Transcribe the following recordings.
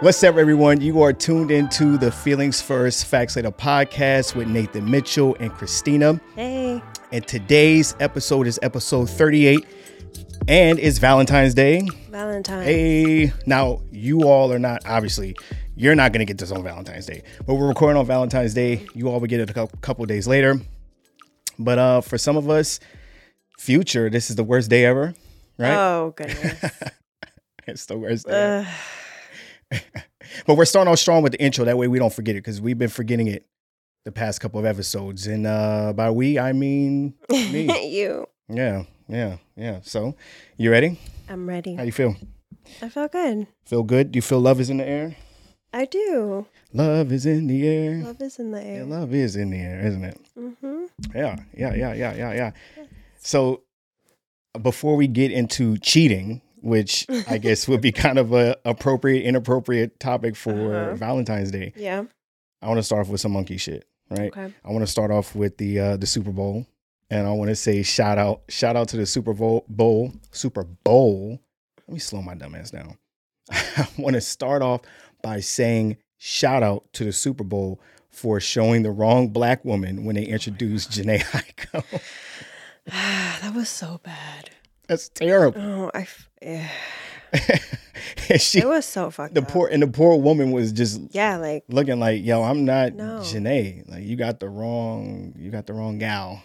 What's up, everyone? You are tuned into the Feelings First Facts Later podcast with Nathan Mitchell and Cristina. Hey. And today's episode is episode 38, and it's Valentine's Day. Valentine's. Hey, now you all are not obviously you're not gonna get this on Valentine's Day, but we're recording on Valentine's Day. You all will get it a couple, couple days later. But uh, for some of us, future, this is the worst day ever, right? Oh goodness. it's the worst day. but we're starting off strong with the intro. That way we don't forget it because we've been forgetting it the past couple of episodes. And uh, by we, I mean me. you. yeah, yeah, yeah. So, you ready? I'm ready. How you feel? I feel good. Feel good? Do you feel love is in the air? I do. Love is in the air. Love is in the Yeah, air. love is in the air, isn't it? Mm-hmm. Yeah, yeah, yeah, yeah, yeah, yeah. So, before we get into cheating, which I guess would be kind of a appropriate, inappropriate topic for Uh-huh. Valentine's Day, Yeah. I want to start off with some monkey shit, right? Okay. I want to start off with the uh, the Super Bowl, and I want to say shout out shout out to the Super Bowl Bowl Super Bowl. Let me slow my dumb ass down. I want to start off by saying shout out to the Super Bowl for showing the wrong black woman when they oh introduced Jhené Aiko. that was so bad. That's terrible. Oh, I. F- yeah. she, It was so fucked the up. poor, and the poor woman was just Yeah, like looking like, yo, I'm not No. Jhené. Like you got the wrong, you got the wrong gal.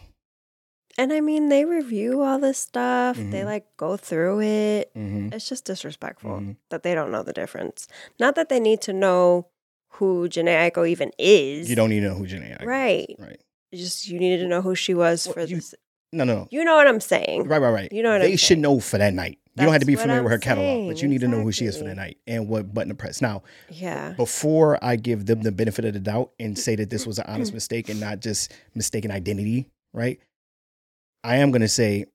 And I mean they review all this stuff. They Mhm. like go through it. hmm It's just disrespectful Mhm. that they don't know the difference. Not that they need to know who Jhené Aiko even is. You don't need to know who Jhené Aiko is. Right. Right. You just you needed to know who she was Well, for you- this. No, no, no. You know what I'm saying? Right, right, right. You know what they I'm should saying. know for that night. You don't have to be familiar with I'm her catalog, but saying, you need to know who she is for the night and what button to press. Now, Yeah. before I give them the benefit of the doubt and say that this was an honest mistake and not just mistaken identity, right? I am going to say,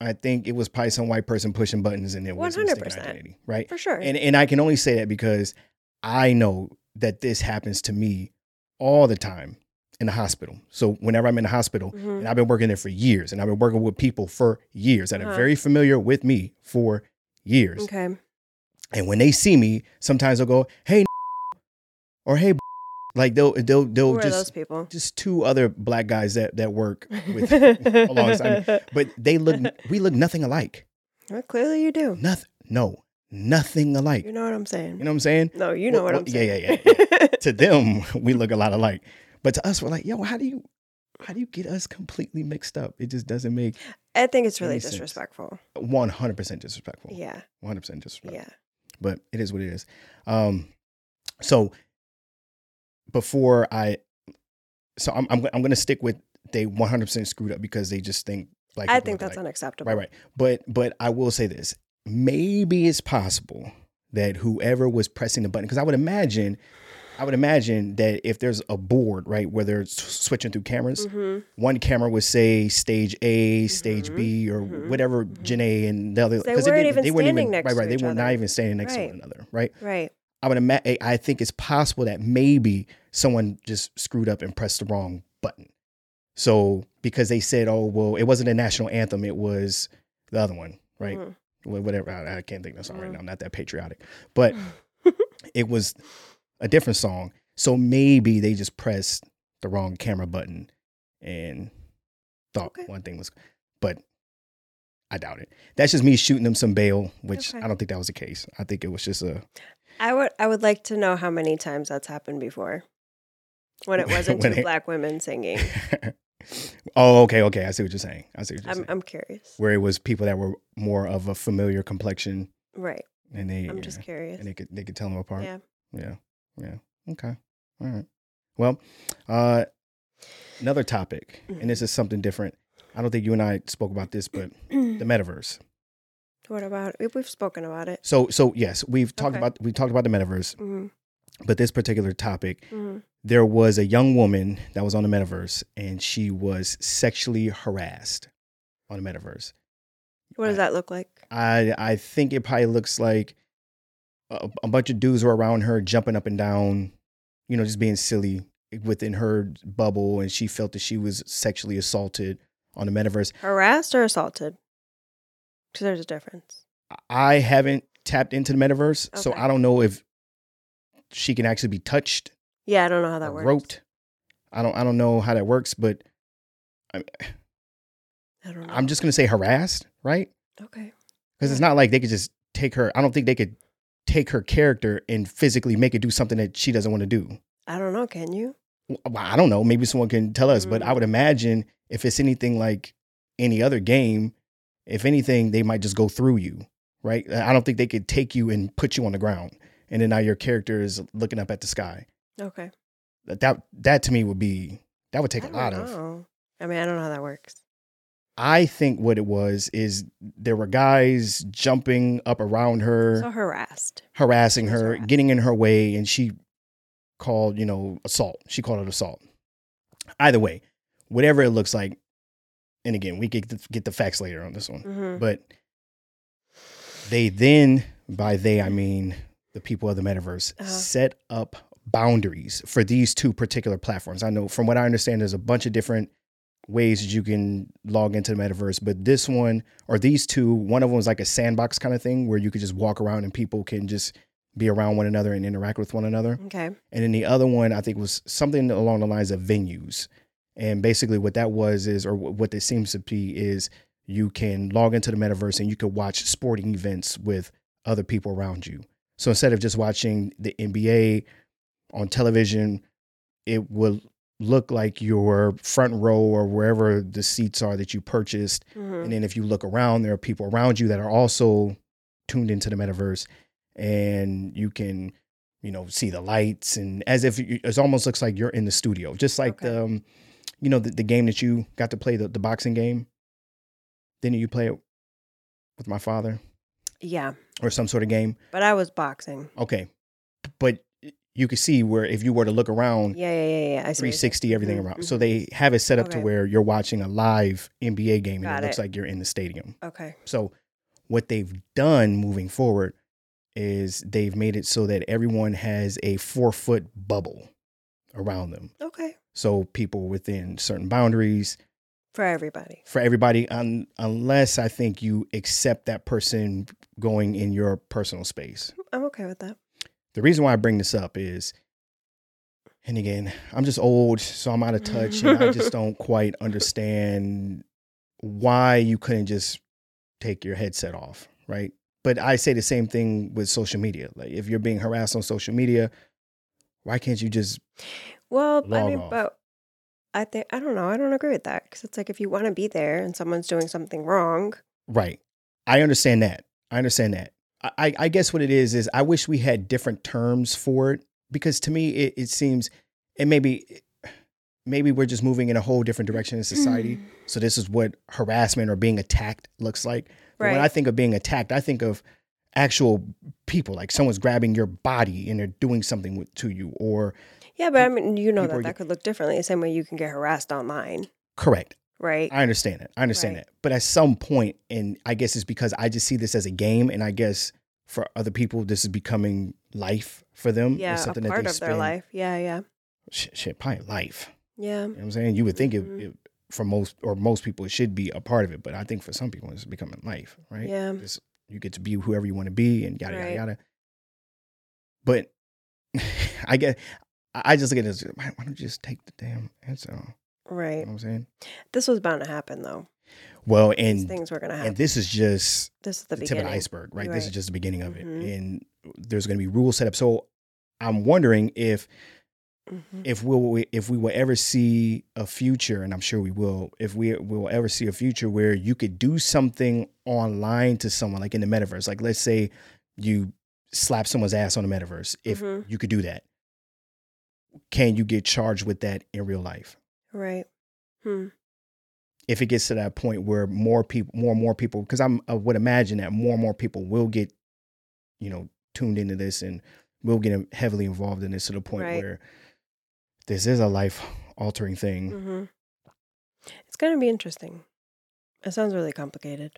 I think it was probably some white person pushing buttons and it was mistaken 100%. identity, right? For sure. And and I can only say that because I know that this happens to me all the time in the hospital. So whenever I'm in the hospital, Mhm. and I've been working there for years, and I've been working with people for years that are Uh-huh. very familiar with me for years. Okay. And when they see me, sometimes they'll go, "Hey," or "Hey," like they'll they'll they'll Who are those just people? just two other black guys that that work with, alongside but they look we look nothing alike. Well, clearly you do. Nothing, no, nothing alike. You know what I'm saying. You know what I'm saying? no, you know Well, what I'm yeah, saying. yeah, yeah, yeah. to them, we look a lot alike. But to us, we're like, yo, how do you how do you get us completely mixed up? It just doesn't make I think it's really disrespectful. one hundred percent disrespectful. Yeah. One hundred percent disrespectful. Yeah. But it is what it is. Um, so before I, so I'm I'm, I'm going to stick with they one hundred percent screwed up because they just think like I think that's unacceptable. right, right. But but I will say this: maybe it's possible that whoever was pressing the button, because I would imagine, I would imagine that if there's a board, right, where they're switching through cameras, hmm one camera would say stage A, stage Mhm, B, or mhm, whatever. Jhené and the other. They 'cause weren't didn't- even weren't standing next right, to right. They were not even standing next to one another, right? Right. I would imagine. I think it's possible that maybe someone just screwed up and pressed the wrong button. So because they said, "Oh, well, it wasn't a national anthem; it was the other one," right? Wha- Whatever. I, I can't think of the song right Mhm. now. I'm not that patriotic, but it was a different song. So maybe they just pressed the wrong camera button and thought Okay. one thing was, but I doubt it. That's just me shooting them some bail, which Okay. I don't think that was the case. I think it was just a I would I would like to know how many times that's happened before. When it wasn't When two it- black women singing. oh, okay, okay. I see what you're saying. I see what you're I'm saying. I'm curious. Where it was people that were more of a familiar complexion, Right. and they I'm just curious. and they could they could tell them apart. Yeah. Yeah. Yeah. Okay. All right. Well, uh, another topic, and this is something different. I don't think you and I spoke about this, but the metaverse. what about we- we've spoken about it. So, so yes, we've talked Okay. about we talked about the metaverse, hmm but this particular topic, hmm there was a young woman that was on the metaverse, and she was sexually harassed on the metaverse. What does that look like? I I think it probably looks like a, a bunch of dudes were around her jumping up and down, you know, just being silly within her bubble and she felt that she was sexually assaulted on the metaverse. Harassed or assaulted? Because there's a difference. I haven't tapped into the metaverse, so I don't know if she can actually be touched Yeah, I don't know how that or works. roped. I don't I don't know how that works, but I'm, I don't know. I'm just gonna say harassed, right? okay. Because it's not like they could just take her. I don't think they could take her character and physically make it do something that she doesn't want to do. I don't know. Can you? Well, I don't know. Maybe someone can tell us, but I Mm. would imagine if it's anything like any other game, if anything, they might just go through you, right? I don't think they could take you and put you on the ground, and then now your character is looking up at the sky. Okay. That that, that to me would be that would take a lot of. I mean, I don't know how that works. I think what it was is there were guys jumping up around her. So harassed. harassing her, harassed. getting in her way, and she called, you know, assault. She called it assault. Either way, whatever it looks like, and again, we get the, get the facts later on this one, hmm but they then, by they I mean the people of the metaverse, Uh-huh. set up boundaries for these two particular platforms. I know from what I understand, there's a bunch of different ways that you can log into the metaverse, but this one or these two, one of them is like a sandbox kind of thing where you could just walk around and people can just be around one another and interact with one another. Okay. And then the other one, I think, was something along the lines of venues. And basically, what that was is, or what this seems to be, is you can log into the metaverse and you can watch sporting events with other people around you. So instead of just watching the NBA on television, it will look like your front row or wherever the seats are that you purchased. hmm And then if you look around, there are people around you that are also tuned into the metaverse, and you can, you know, see the lights and as if you, it almost looks like you're in the studio, just like Okay. the, um, you know, the, the game that you got to play the, the boxing game. Didn't you play it with my father Yeah. Or some sort of game? But I was boxing. Okay, but you could see where if you were to look around, Yeah, yeah, yeah, yeah. I see. what you're saying. 360 everything Mhm, around. So mhm. they have it set up to where you're watching a live NBA game and Got it looks it. like you're in the stadium. Okay. So what they've done moving forward is they've made it so that everyone has a four foot bubble around them. Okay. So people within certain boundaries For everybody. for everybody, un- unless I think you accept that person going in your personal space. I'm okay with that. The reason why I bring this up is, and again, I'm just old, so I'm out of touch, and I just don't quite understand why you couldn't just take your headset off, right? But I say the same thing with social media. Like, if you're being harassed on social media, why can't you just Well, I mean, off. but I think I don't know. I don't agree with that because it's like if you want to be there and someone's doing something wrong. Right. I understand that. I understand that. I, I- guess what it is is I wish we had different terms for it because to me it, it seems and maybe maybe we're just moving in a whole different direction in society. Mm. So this is what harassment or being attacked looks like. But Right. when I think of being attacked, I think of actual people like someone's grabbing your body and they're doing something with, to you or yeah, but I mean, you know that that could look differently. The same way you can get harassed online, correct. right? I understand it. I understand Right. that. But at some point, and I guess it's because I just see this as a game, and I guess for other people, this is becoming life for them. yeah, It's a something that part they of their life. Yeah, yeah, Shit, shit, probably life. yeah. You know what I'm saying? You would think Mhm. it, it, for most or most people, it should be a part of it, but I think for some people, it's becoming life, right? Yeah. It's- you get to be whoever you want to be, and yada Right. yada yada. But I get, I just look at this. Why why don't you just take the damn answer off? You Right. know what I'm saying? This was bound to happen, though. Well, These and things were going to happen. and this is just this is the, the, tip of the iceberg, right? This is just the beginning of it, Mhm. and there's going to be rules set up. So I'm wondering if Mhm. if we'll if we will ever see a future, and I'm sure we will, if we will ever see a future where you could do something online to someone, like in the metaverse, like let's say you slap someone's ass on the metaverse, if Mhm. you could do that, can you get charged with that in real life? Right. Hmm. if it gets to that point where more people, more and more people, because I'm I would imagine that more and more people will get, you know, tuned into this and will get heavily involved in this to the point Right. where this is a life altering thing. hmm It's going to be interesting. It sounds really complicated.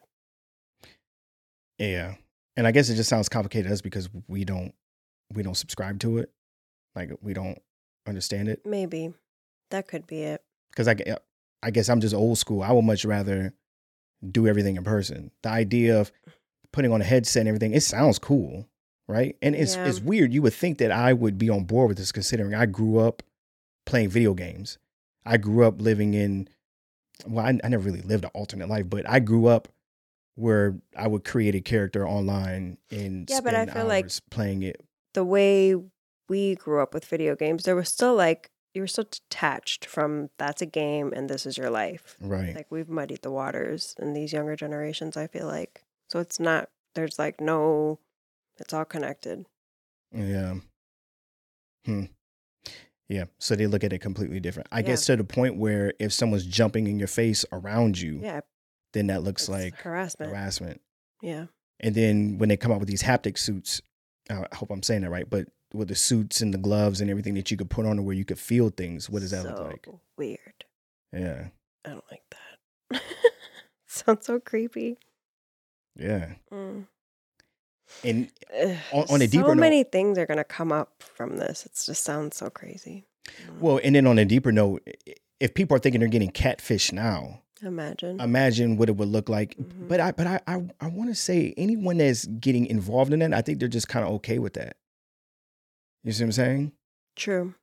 Yeah, and I guess it just sounds complicated to us because we don't we don't subscribe to it. Like we don't understand it Maybe that could be it. because I, uh, I guess I'm just old school. I would much rather do everything in person. The idea of putting on a headset and everything, it sounds cool, right? And it's Yeah. it's weird. You would think that I would be on board with this, considering I grew up playing video games. I grew up living in, well, I, I never really lived an alternate life, but I grew up where I would create a character online and Yeah, but I feel like- playing it. The way we grew up with video games, there was still like you were still detached from that's a game and this is your life. Right. Like we've muddied the waters in these younger generations. I feel like so it's not. There's like no. It's all connected. Yeah. Hmm. Yeah. So they look at it completely different. I Yeah. guess to the point where if someone's jumping in your face around you, Yeah, then that looks it's like harassment. harassment. Yeah, And then when they come out with these haptic suits, uh, I hope I'm saying that right, but with the suits and the gloves and everything that you could put on where you could feel things, what does that look like? So Weird. Yeah. I don't like that. Sounds so creepy. Yeah. Mm. And On- on a so deeper note- many things are gonna come up from this. It just sounds so crazy. Mm. well, and then on a deeper note, if people are thinking they're getting catfish now, imagine. imagine what it would look like. Mhm. But I but I I, I want to say anyone that's getting involved in that, I think they're just kind of okay with that. You see what I'm saying? True.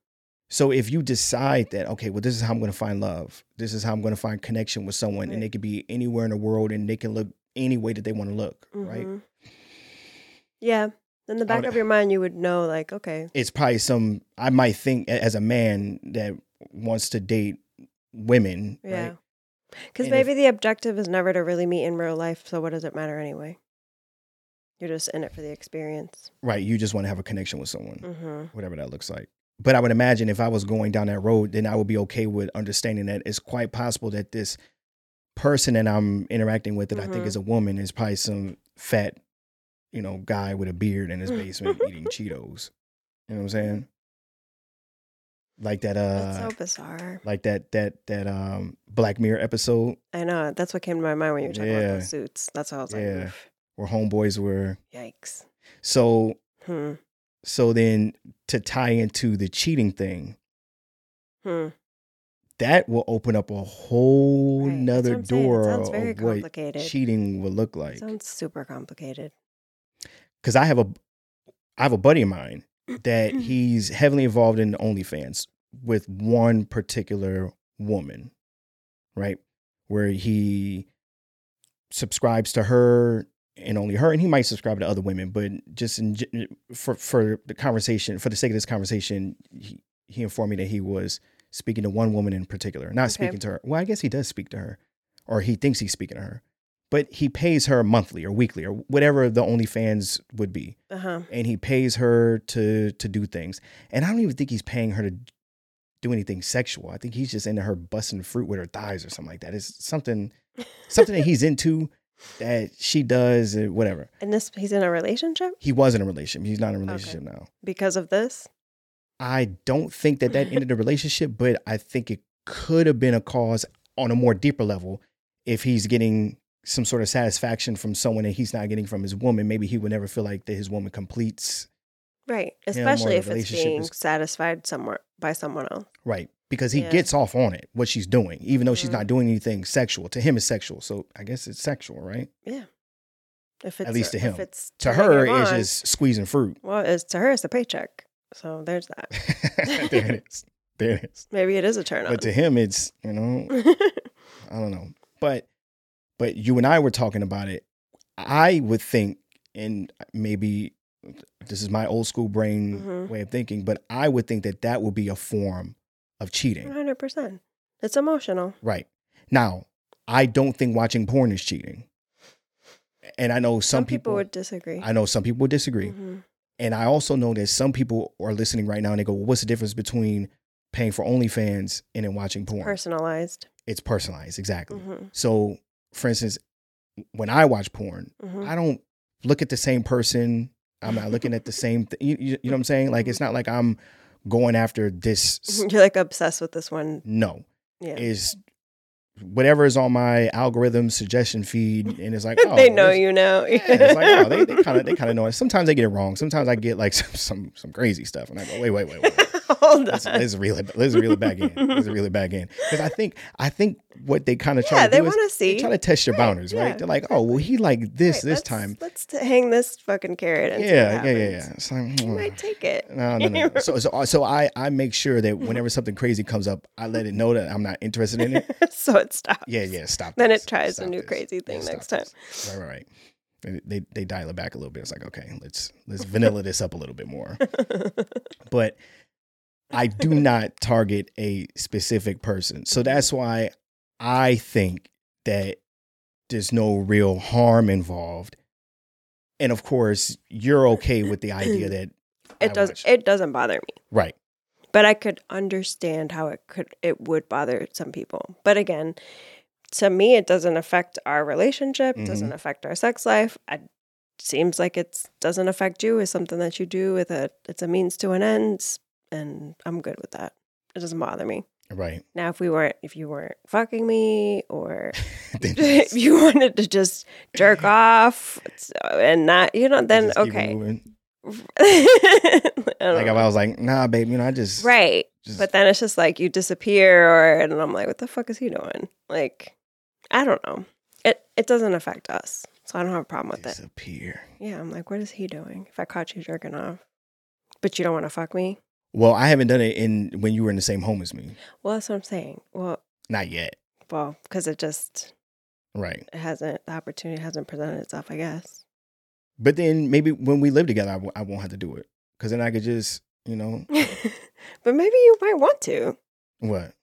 So if you decide that okay, well, this is how I'm going to find love. This is how I'm going to find connection with someone, Right. and they could be anywhere in the world, and they can look any way that they want to look. Right? Mhm. Yeah. In the back would- of your mind, you would know, like, okay, It's probably some I might think as a man that wants to date women. yeah. Right? Because if- maybe the objective is never to really meet in real life. So what does it matter anyway? You're just in it for the experience. Right. You just want to have a connection with someone. Mm-hmm. whatever that looks like. But I would imagine if I was going down that road, then I would be okay with understanding that it's quite possible that this person that I'm interacting with that I think Mhm. is a woman is probably some fat, you know, guy with a beard in his basement eating Cheetos. You know what I'm saying? Like that That's uh so bizarre. like that that that um Black Mirror episode I know. That's what came to my mind when you were talking about Yeah. those suits. That's how I was like, Yeah. "Oof, where homeboys were yikes. so Hmm. so then to tie into the cheating thing, Hmm. that will open up a whole Right, nother I'm saying. It door of what cheating would look like. Sounds super complicated. Because I have a, I have a buddy of mine that he's heavily involved in OnlyFans with one particular woman, right? Where he subscribes to her and only her, and he might subscribe to other women, but just in, for for the conversation, for the sake of this conversation, he, he informed me that he was speaking to one woman in particular, not Okay. speaking to her. Well, I guess he does speak to her, or he thinks he's speaking to her, but he pays her monthly or weekly or whatever the OnlyFans would be, Uh huh. and he pays her to to do things. And I don't even think he's paying her to do anything sexual. I think he's just into her busting fruit with her thighs or something like that. It's something something that he's into that she does or whatever. And this, he's in a relationship He was in a relationship. He's not in a relationship now. because of this. I don't think that that ended the relationship, but I think it could have been a cause on a more deeper level if he's getting some sort of satisfaction from someone that he's not getting from his woman. Maybe he would never feel like that his woman completes Right. Especially if it's relationship being is- satisfied somewhere by someone else. right because he Yeah. gets off on it what she's doing, even though she's Mhm. not doing anything sexual. To him, it's sexual, so I guess it's sexual, right? Yeah. If it's at least to if him. it's To her, it's just squeezing fruit. well, it's to her it's a paycheck. So there's that. there it is. There it is. Maybe it is a turn on. But to him, it's you know I don't know. But but you and I were talking about it. I would think, and maybe this is my old school brain Mhm. way of thinking, but I would think that that would be a form of cheating. 100%. It's emotional. Right. Now, I don't think watching porn is cheating. And I know some, Some, people, would disagree. I know some people would disagree. Mhm. And I also know that some people are listening right now and they go, well, what's the difference between paying for OnlyFans and then watching porn? Personalized. it's personalized, exactly. Mhm. So, for instance, when I watch porn, Mhm. I don't look at the same person. I'm not looking at the same thing. You, you, you know what I'm saying? Like, it's not like I'm going after this. You're like obsessed with this one. No, Yeah. is whatever is on my algorithm suggestion feed, and it's like, oh, they know you now. Yeah, it's like, oh, they kind of they kind of know it. Sometimes they get it wrong. Sometimes I get like some some some crazy stuff, and I go, wait, wait, wait, wait. Hold on. let's reel it. Let's reel it back in. Let's reel it back in because I think I think what they kind of try yeah, to they is want to see. try to test your Right, boundaries, yeah. right? They're like, oh, well, he like this Right, this let's- time. Let's hang this fucking carrot. And see what Yeah, yeah, yeah, yeah. happens. It's like, You mm. might take it. No, no, no. So, so, so I, I make sure that whenever something crazy comes up, I let it know that I'm not interested in it. so it stops. Yeah, yeah. Stop. Then this. it tries a new this. crazy thing stop next time. this. Right, right, right. They, they they dial it back a little bit. It's like, okay, let's let's vanilla this up a little bit more. But I do not target a specific person, so that's why I think that there's no real harm involved. And of course, you're okay with the idea that It does. watch- It doesn't bother me. right. but I could understand how it could it would bother some people. But again, to me, it doesn't affect our relationship. Mhm. Doesn't affect our sex life. I, seems like it doesn't affect you. Is something that you do with a. It's a means to an end, and I'm good with that. It doesn't bother me. Right. Now, if we weren't, if you weren't fucking me, or if you wanted to just jerk off uh, and not, you know, then just keep it okay. Like if. I was like, nah, babe, you know, I just right. just But then it's just like you disappear, or and I'm like, what the fuck is he doing? Like, I don't know. It it doesn't affect us, so I don't have a problem with it. disappear. Yeah, I'm like, what is he doing? If I caught you jerking off, but you don't want to fuck me, Well, I haven't done it in when you were in the same home as me. well, that's what I'm saying. Well, Not yet. well, because it just Right. it hasn't the opportunity hasn't presented itself, I guess. But then maybe when we live together, I w- I won't have to do it because then I could just, you know, but maybe you might want to what?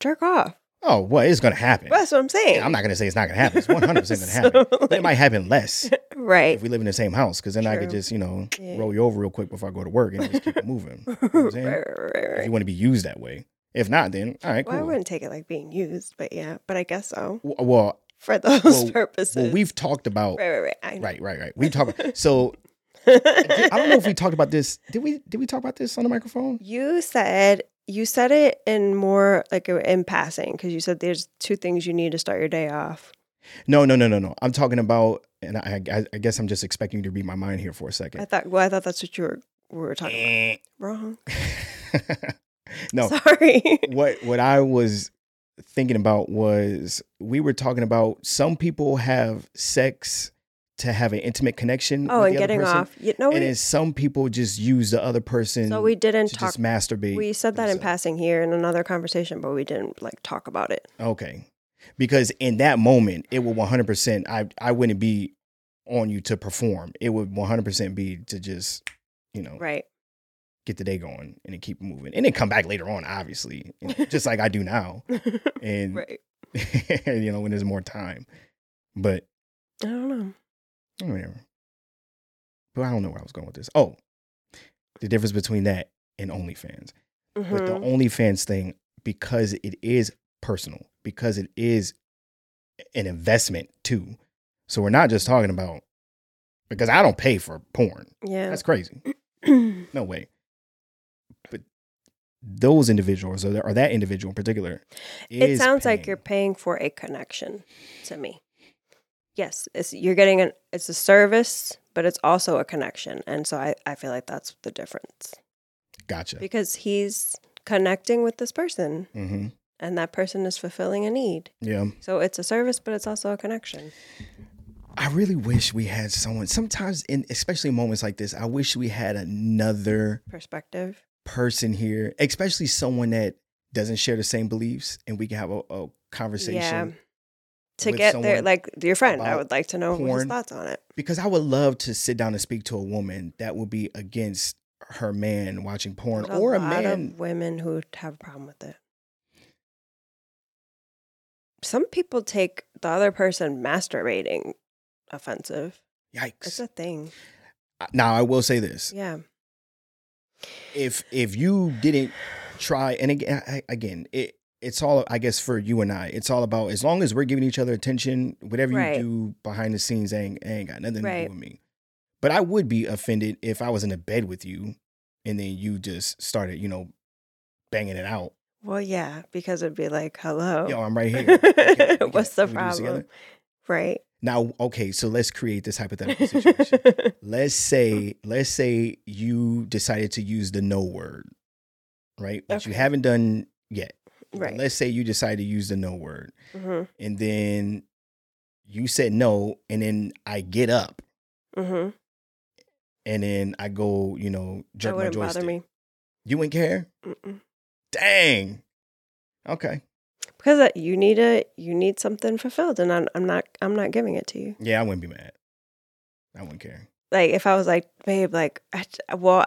jerk off. Oh, well, it's gonna happen. That's what I'm saying. I'm not gonna say it's not gonna happen. It's 100 percent gonna happen. So, But it might happen less right. if we live in the same house because then I could just, you know, Yeah. roll you over real quick before I go to work and just keep it moving. right, what I'm saying? right, right, If you want to be used that way. If not, then all right, Well, I wouldn't take it like being used, but yeah, but I guess so Well, for those Well- purposes. well, we've talked about right, right, right. Right, right, right. We talk. So I don't know if we talked about this. Did we? Did we talk about this on the microphone? You said you said it in more like in passing because you said there's two things you need to start your day off. No, no, no, no, no. I'm talking about, and I, I, I guess I'm just expecting you to read my mind here for a second. I thought. Well, I thought that's what you were we were talking Eh. about. Wrong. no, Sorry. what what I was thinking about was we were talking about some people have sex to have an intimate connection. oh, with and getting person, off. You know, and we, some people just use the other person so we didn't talk. just masturbate. We said that in passing here in another conversation, but we didn't like talk about it. Okay. Because in that moment, it would 100%, I, I wouldn't be on you to perform. It would 100% be to just, you know, Right. get the day going and then keep moving. And then come back later on, obviously, just like I do now. And, right. you know, when there's more time. But I don't know. Whatever. But I don't know where I was going with this. Oh, the difference between that and OnlyFans. With the Mhm. OnlyFans thing, because it is personal, because it is an investment too. So we're not just talking about because I don't pay for porn. Yeah. That's crazy. No way. But those individuals or, or that individual in particular, it sounds like you're paying for a connection to me. Yes, it's you're getting an it's a service, but it's also a connection. And so I, I feel like that's the difference. gotcha. Because he's connecting with this person hmm and that person is fulfilling a need. Yeah. So it's a service, but it's also a connection. I really wish we had someone. Sometimes, in especially moments like this, I wish we had another Perspective. person here, especially someone that doesn't share the same beliefs, and we can have a, a conversation. Yeah. To get there, like your friend, I would like to know his thoughts on it. Because I would love to sit down and speak to a woman that would be against her man watching porn, There's or a lot man. of women who have a problem with it. Some people take the other person masturbating offensive. Yikes. It's a thing. Uh, now I will say this: Yeah. if if you didn't try, and again, I- again, it it's all I guess for you and I. It's all about as long as we're giving each other attention, whatever Right. you do behind the scenes ain't ain't got nothing to do with me. But I would be offended if I was in a bed with you, and then you just started, you know, banging it out. Well, yeah, because it'd be like, hello. Yo, I'm right here. We What's the can we do this together? problem? Right. Now, okay, so let's create this hypothetical situation. let's say, let's say you decided to use the no word right? Which you haven't done yet. Right. Let's say you decide to use the no word, hmm and then you said no, and then I get up, hmm and then I go, you know, jerk my joystick. bother me. You wouldn't care? Mm-mm. Dang. Okay. Because uh, you need a you need something fulfilled, and I'm, I'm not I'm not giving it to you. Yeah, I wouldn't be mad. I wouldn't care. Like if I was like, babe, like, I, well,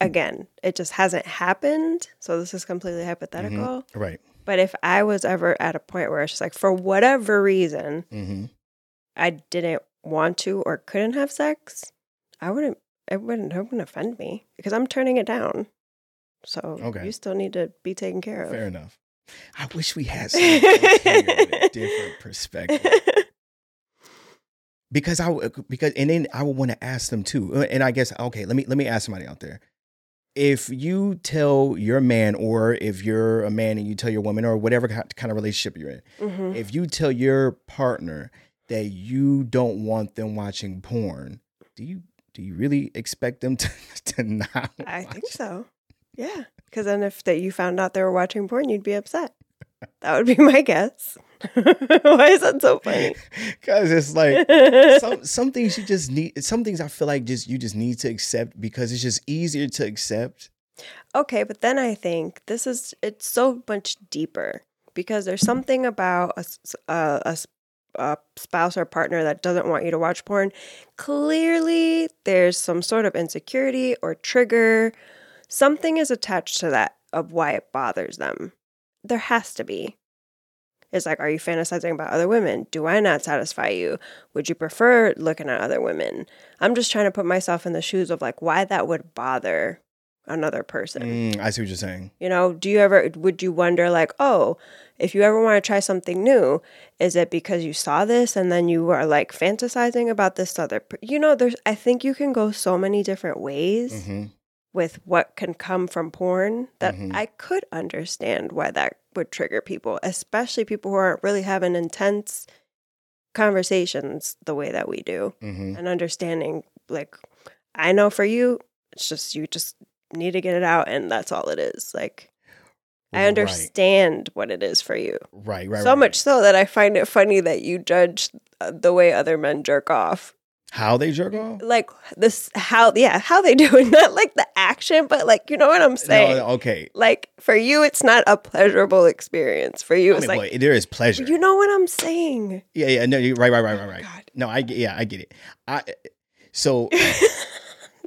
again, it just hasn't happened. So this is completely hypothetical. Right. But if I was ever at a point where it's just like, for whatever reason, Mm-hmm. I didn't want to or couldn't have sex, I wouldn't. It wouldn't. It wouldn't offend me because I'm turning it down. So Okay. you still need to be taken care of. Fair enough. I wish we had someone else here with a different perspective. because I because and then I would want to ask them too. And I guess okay, let me let me ask somebody out there. If you tell your man, or if you're a man and you tell your woman, or whatever kind of relationship you're in, Mhm. if you tell your partner that you don't want them watching porn, do you do you really expect them to, to not? I think so. Yeah, because then if that you found out they were watching porn, you'd be upset. That would be my guess. Why is that so funny? Because it's like some some things you just need. Some things I feel like just you just need to accept because it's just easier to accept. okay, but then I think this is it's so much deeper because there's something about a uh, a spouse or partner that doesn't want you to watch porn. Clearly, there's some sort of insecurity or trigger. Something is attached to that of why it bothers them. There has to be. It's like, are you fantasizing about other women? Do I not satisfy you? Would you prefer looking at other women? I'm just trying to put myself in the shoes of like why that would bother another person. Mm, I see what you're saying. You know, do you ever would you wonder like, oh, if you ever want to try something new, is it because you saw this and then you were like fantasizing about this other? Per- you know, there's I think you can go so many different ways hmm with what can come from porn that Mhm. I could understand why that would trigger people, especially people who aren't really having intense conversations the way that we do hmm and understanding like I know for you, it's just you just need to get it out and that's all it is. Like I understand what it is for you. Right, right, so right. much so that I find it funny that you judge uh, the way other men jerk off. How they jerk off? Like this how yeah, how they do it, not like the action, but like you know what I'm saying. No, okay. Like for you it's not a pleasurable experience. For you I it's mean, like boy, there is pleasure. you know what I'm saying. yeah, yeah. No, you're right, right, right, right, right. God. No, I. Yeah, I get it. I so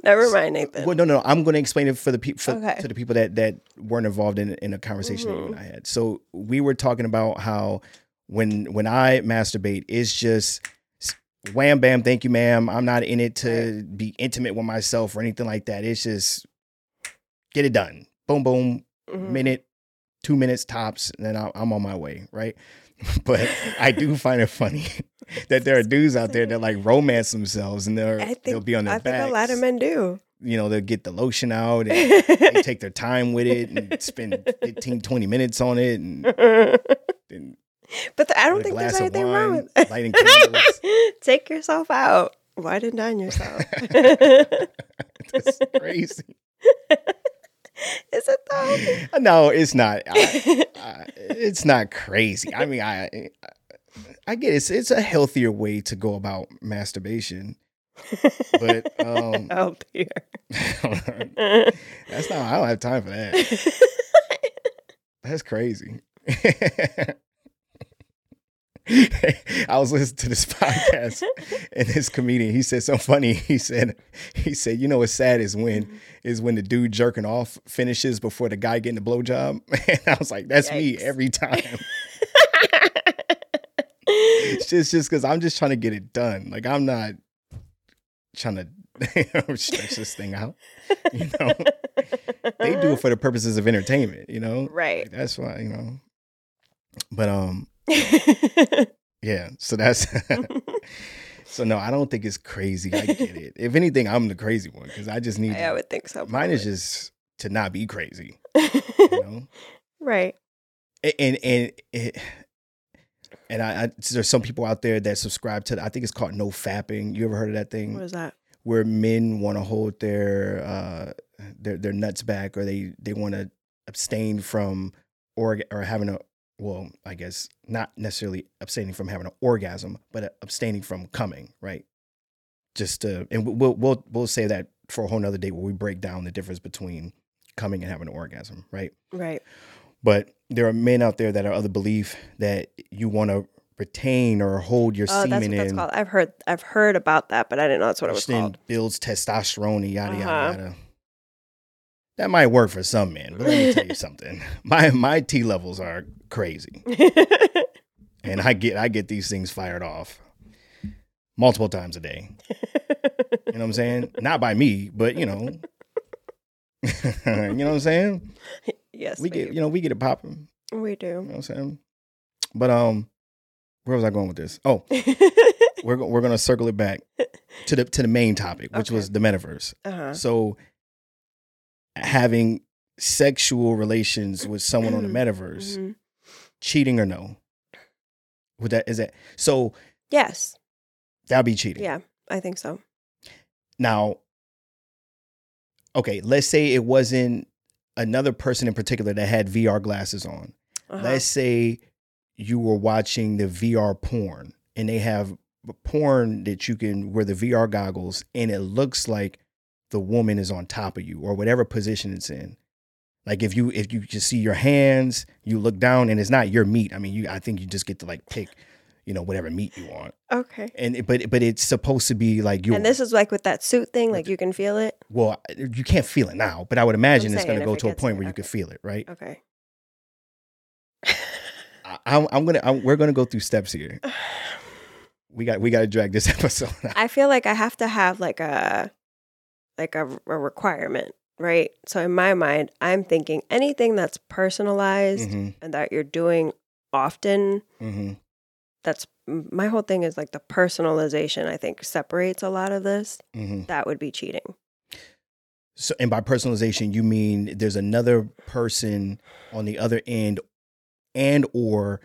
Never mind, Nathan. well, no, no. I'm going to explain it for the people Okay. to the people that that weren't involved in in a conversation that you Mm-hmm. and I had. So we were talking about how when when I masturbate, it's just wham bam, thank you, ma'am. I'm not in it to be intimate with myself or anything like that. It's just get it done. Boom, boom, Mhm. minute, two minutes tops, and then I- I'm on my way, right? But I do find it funny that there are dudes out there that like romance themselves and they're, think, they'll be on their I think a lot of men do. You know, they'll get the lotion out and they take their time with it and spend 15, 20 minutes on it and but then th- I don't think there's anything wrong with it. lighting candles. Take yourself out. Why didn't dine yourself? That's crazy. Is it though? No, it's not. I, I, it's not crazy. I mean, I I get it. It's, it's a healthier way to go about masturbation. But um oh dear. that's not I don't have time for that. That's crazy. I was listening to this podcast and this comedian, he said something funny. He said, he said, you know what's sad is when is when the dude jerking off finishes before the guy getting the blowjob. And I was like, that's me every time. It's just just because I'm just trying to get it done. Like I'm not trying to stretch this thing out. You know, they do it for the purposes of entertainment. You know, right. that's why you know. But um, yeah. So that's so no. I don't think it's crazy. I get it. If anything, I'm the crazy one because I just need. I would think so. mine is just to not be crazy. You know. right. and and, and it, and I, I there's some people out there that subscribe to I think it's called no fapping. You ever heard of that thing? What is that? Where men want to hold their uh their their nuts back or they they want to abstain from org or having a well, I guess not necessarily abstaining from having an orgasm, but abstaining from coming, right? Just to, and we'll we'll we'll say that for a whole nother day where we break down the difference between coming and having an orgasm, right? Right. But there are men out there that are of the belief that you want to retain or hold your Oh, semen that's what that's in. called. I've heard I've heard about that, but I didn't know that's what it was called. builds testosterone and yada Uh-huh. yada yada. That might work for some men, but let me tell you something. My my T levels are crazy, and I get I get these things fired off multiple times a day. You know what I'm saying? Not by me, but you know, you know what I'm saying. yes, We get you know we get it popping. we do. You know what I'm saying? But um, where was I going with this? Oh, we're we're gonna circle it back to the to the main topic, which Okay. was the metaverse. uh-huh. So having sexual relations with someone on the metaverse, Mhm. cheating or no? Would that is that so Yes. that'd be cheating. Yeah, I think so. Now, okay, let's say it wasn't another person in particular that had VR glasses on. Uh-huh. Let's say you were watching the VR porn and they have porn that you can wear the VR goggles and it looks like the woman is on top of you or whatever position it's in. Like if you if you just see your hands, you look down and it's not your meat. I mean, you I think you just get to like pick, you know, whatever meat you want. Okay. And it- but but it's supposed to be like you. And this is like with that suit thing, like you can feel it. well, you can't feel it now, but I would imagine it's going to go to a point there, where you can feel it, right? Okay. I, I'm, I'm gonna I'm, we're gonna go through steps here. We got we got to drag this episode out. I feel like I have to have like a like a, a requirement, right? So in my mind, I'm thinking anything that's personalized hmm and that you're doing often. hmm That's my whole thing is like the personalization. I think separates a lot of this. hmm That would be cheating. So, and by personalization, you mean there's another person on the other end, and or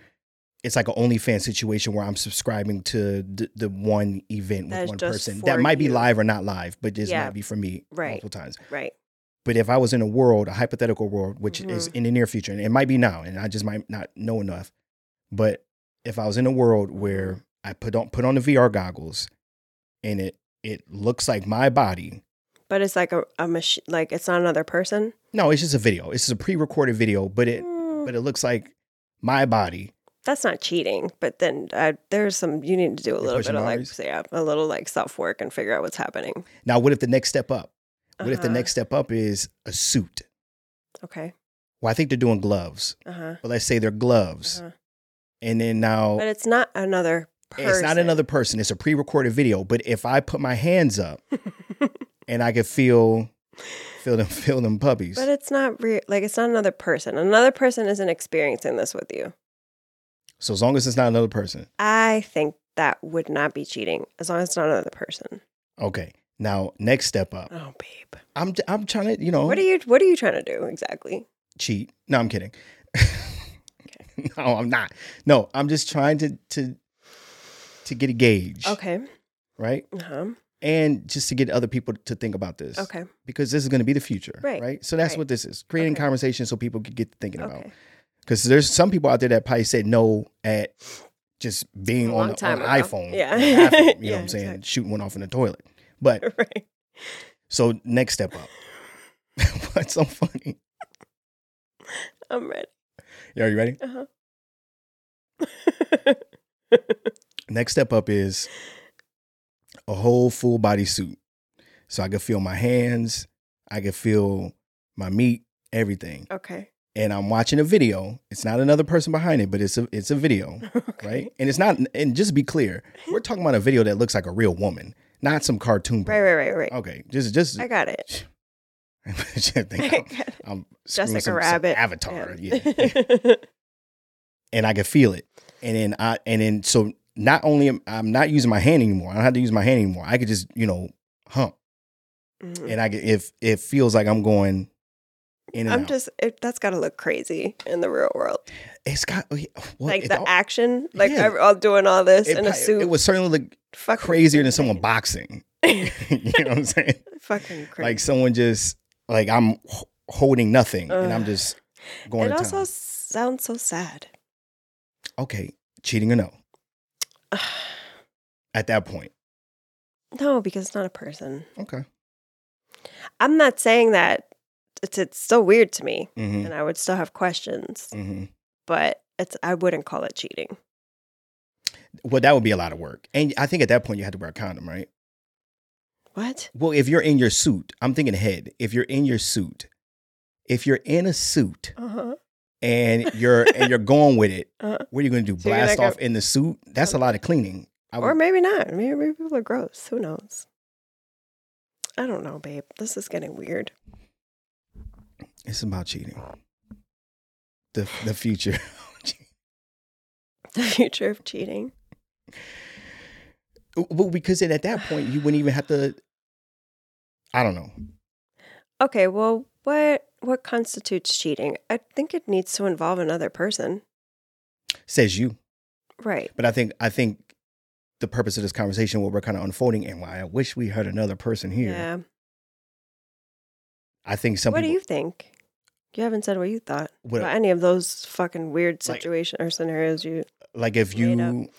it's like an OnlyFans situation where I'm subscribing to the, the one event That with one person that might be you. live or not live, but this Yeah. might be for me Right. multiple times. Right. But if I was in a world, a hypothetical world, which is Mhm. in the near future, and it might be now, and I just might not know enough, but if I was in a world where I put on put on the VR goggles, and it it looks like my body. But it's like a, a machine, like it's not another person. No, it's just a video. It's just a pre-recorded video, but it Mm, but it looks like my body. That's not cheating. But then uh, there's some, you need to do a You're little bit of like, yeah, a little like self work and figure out what's happening. Now, what if the next step up? What if the Uh-huh. next step up is a suit? Okay. Well, I think they're doing gloves, Uh huh. but let's say they're gloves, Uh-huh. and then now But it's not another person. it's not another person. It's a pre-recorded video. But if I put my hands up and I could feel feel them feel them puppies, But it's not real. Like it's not another person. Another person isn't experiencing this with you. So as long as it's not another person, I think that would not be cheating as long as it's not another person. okay. Now next step up. Oh, babe. I'm I'm trying to you know What are you? What are you trying to do exactly? cheat. No, I'm kidding. no, I'm not. No, I'm just trying to to to get a gauge, Okay. right? Uh-huh. And just to get other people to think about this, Okay. because this is going to be the future, Right, Right. So that's right. what this is: creating Okay. conversation so people can get thinking about. Because there's some people out there that probably said no at just being on, the, on iPhone, Yeah. bathroom, you know what I'm saying, exactly. shooting one off in the toilet. But right. so next step up. What's so funny? I'm ready. Yeah, are you ready? Uh-huh. Next step up is a whole full body suit. So I can feel my hands, I can feel my meat, everything. okay. And I'm watching a video. It's not another person behind it, but it's a it's a video, okay. right? And it's not and just to be clear, we're talking about a video that looks like a real woman, not some cartoon. Right. Right. Right. Right. Okay, just just I got it. I think I I'm. I'm Just like some- a rabbit. avatar. Yeah. yeah. and I can feel it. And then I and then so not only am I'm not using my hand anymore. I don't have to use my hand anymore. I could just you know hump, Mhm. and I if it feels like I'm going in and I'm out. just. It, that's got to look crazy in the real world. it's got well, like the all- action, like Yeah. I'm all doing all this it, in a suit. it was certainly look fucking crazier than someone boxing. you know what I'm saying? fucking crazy. Like someone just like I'm holding nothing, and I'm just going it also town. sounds so sad. Okay, cheating or no? At that point, no, because it's not a person. okay. I'm not saying that it's it's still weird to me, Mm-hmm. and I would still have questions, Mm-hmm. but it's I wouldn't call it cheating. Well, that would be a lot of work, and I think at that point you had to wear a condom, right? What? Well, if you're in your suit, I'm thinking ahead. If you're in your suit, if you're in a suit Uh huh. and you're and you're going with it, Uh-huh. what are you going to do? So Blast off in the suit? That's a lot of cleaning. I Or maybe not. Maybe, maybe people are gross. Who knows? I don't know, babe. This is getting weird. It's about cheating. The the future. The future of cheating. well, because then at that point you wouldn't even have to. I don't know. Okay, well, what what constitutes cheating? I think it needs to involve another person. Says you, Right. but I think I think the purpose of this conversation, what we're kind of unfolding, and why I wish we had another person here. Yeah. I think some what do you think? You haven't said what you thought What- about any of those fucking weird Like- situations or scenarios you like if made up. you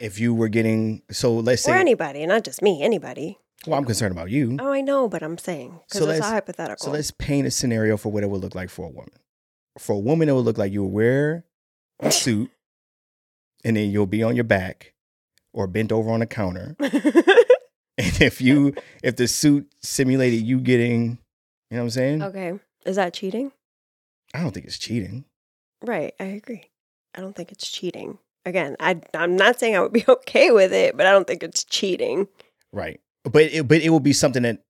if you were getting so let's or say anybody, not just me, anybody. well i'm concerned about you Oh, I know, but I'm saying because So it's a hypothetical. so let's paint a scenario for what it would look like for a woman for a woman it would look like you would wear a suit and then you'll be on your back or bent over on a counter and if you if the suit simulated you getting you know what i'm saying okay, is that cheating? i don't think it's cheating Right, I agree. I don't think it's cheating. Again, I I'm not saying I would be okay with it, but I don't think it's cheating. right but it, but it would be something that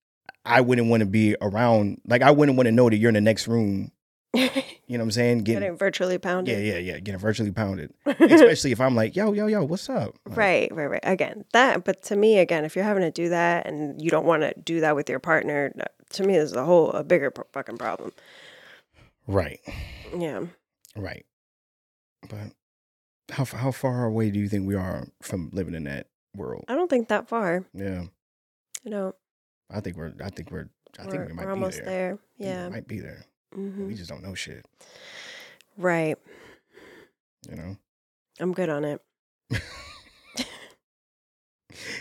i wouldn't want to be around like i wouldn't want to know that you're in the next room you know what i'm saying Getting virtually Yeah, pounded. yeah, yeah. Yeah. Getting virtually pounded. Especially if I'm like, yo, yo, yo, what's up? Like, Right, right, right. Again, that. But to me, again, if you're having to do that and you don't want to do that with your partner, to me, is a whole a bigger fucking problem. Right. Yeah. Right. But how how far away do you think we are from living in that world? I don't think that far. Yeah. You know, I think we're I think we're I think we're, we might we're be almost there. there. I we Yeah. might be there. hmm We just don't know shit, Right. you know? I'm good on it.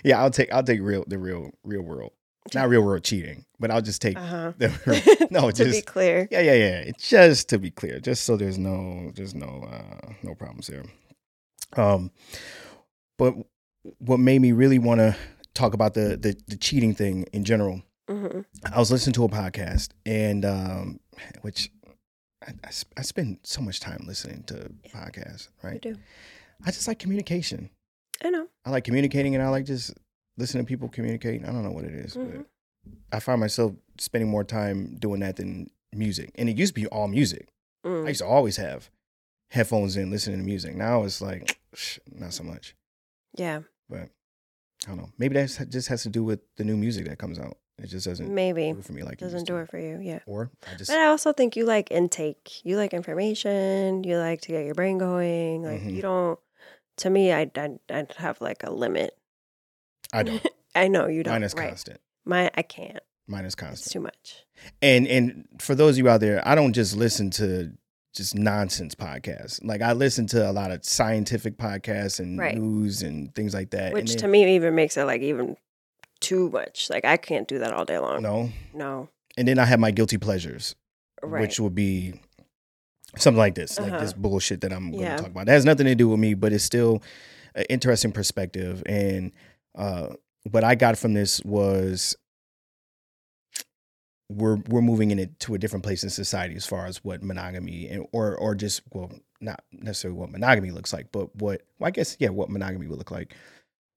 Yeah, I'll take I'll take real the real real world. Not real world cheating, but I'll just take Uh huh. the no, to be just clear. Yeah, yeah, yeah. It's Just to be clear, just so there's no, there's no, uh, no problems there. Um, but what made me really want to talk about the, the the cheating thing in general, hmm I was listening to a podcast, and um, which I, I, sp- I spend so much time listening to podcasts, You right? do. I just like communication. I know. I like communicating, and I like just listening to people communicate. I don't know what it is, Mhm. but I find myself spending more time doing that than music. And it used to be all music. I Mm. used to always have headphones in, listening to music. Now it's like not so much. Yeah. But I don't know. Maybe that just has to do with the new music that comes out. It just doesn't Maybe do it for me like it doesn't do it for you. Yeah. Or I just But I also think you like intake. You like information. You like to get your brain going. Like Mhm. you don't. To me, I'd, I'd I'd have like a limit. I don't. I know you don't. Mine is right. constant. Mine, I can't. Mine is It's constant. too much. And and for those of you out there, I don't just listen to just nonsense podcasts. Like I listen to a lot of scientific podcasts and Right. news and things like that. Which and to me even makes it like even too much. Like I can't do that all day long. no. No. And then I have my guilty pleasures. Right. which would be something like this, like Uh-huh. this bullshit that I'm going to talk about. That has nothing to do with me, but it's still an interesting perspective. And uh, what I got from this was we're we're moving in it to a different place in society as far as what monogamy and or or just well not necessarily what monogamy looks like, but what well, I guess yeah what monogamy would look like,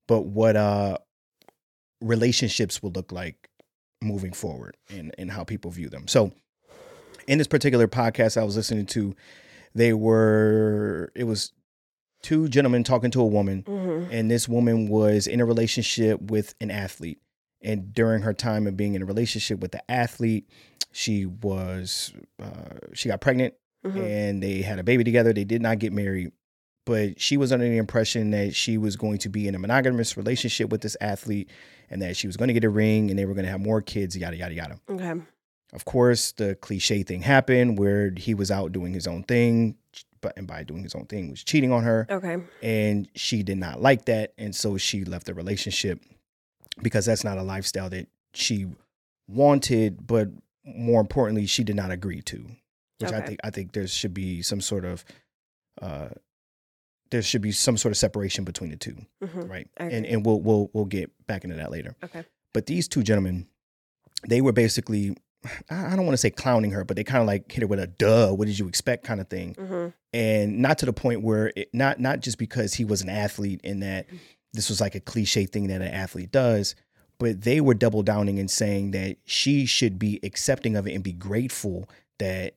but what uh relationships will look like moving forward and and how people view them. So in this particular podcast I was listening to, they were it was two gentlemen talking to a woman, hmm and this woman was in a relationship with an athlete. And during her time of being in a relationship with the athlete, she was uh, she got pregnant hmm and they had a baby together. They did not get married, but she was under the impression that she was going to be in a monogamous relationship with this athlete and that she was going to get a ring and they were going to have more kids. Yada yada yada. Okay. of course, the cliche thing happened where he was out doing his own thing, but and by doing his own thing was cheating on her, Okay. and she did not like that, and so she left the relationship because that's not a lifestyle that she wanted, but more importantly, she did not agree to. Which I think I think there should be some sort of uh there should be some sort of separation between the two, hmm right? And and we'll we'll we'll get back into that later. Okay. But these two gentlemen, they were basically I don't want to say clowning her, but they kind of like hit her with a duh, what did you expect? kind of thing. Hmm and not to the point where it, not not just because he was an athlete and that this was like a cliche thing that an athlete does but they were double downing and saying that she should be accepting of it and be grateful that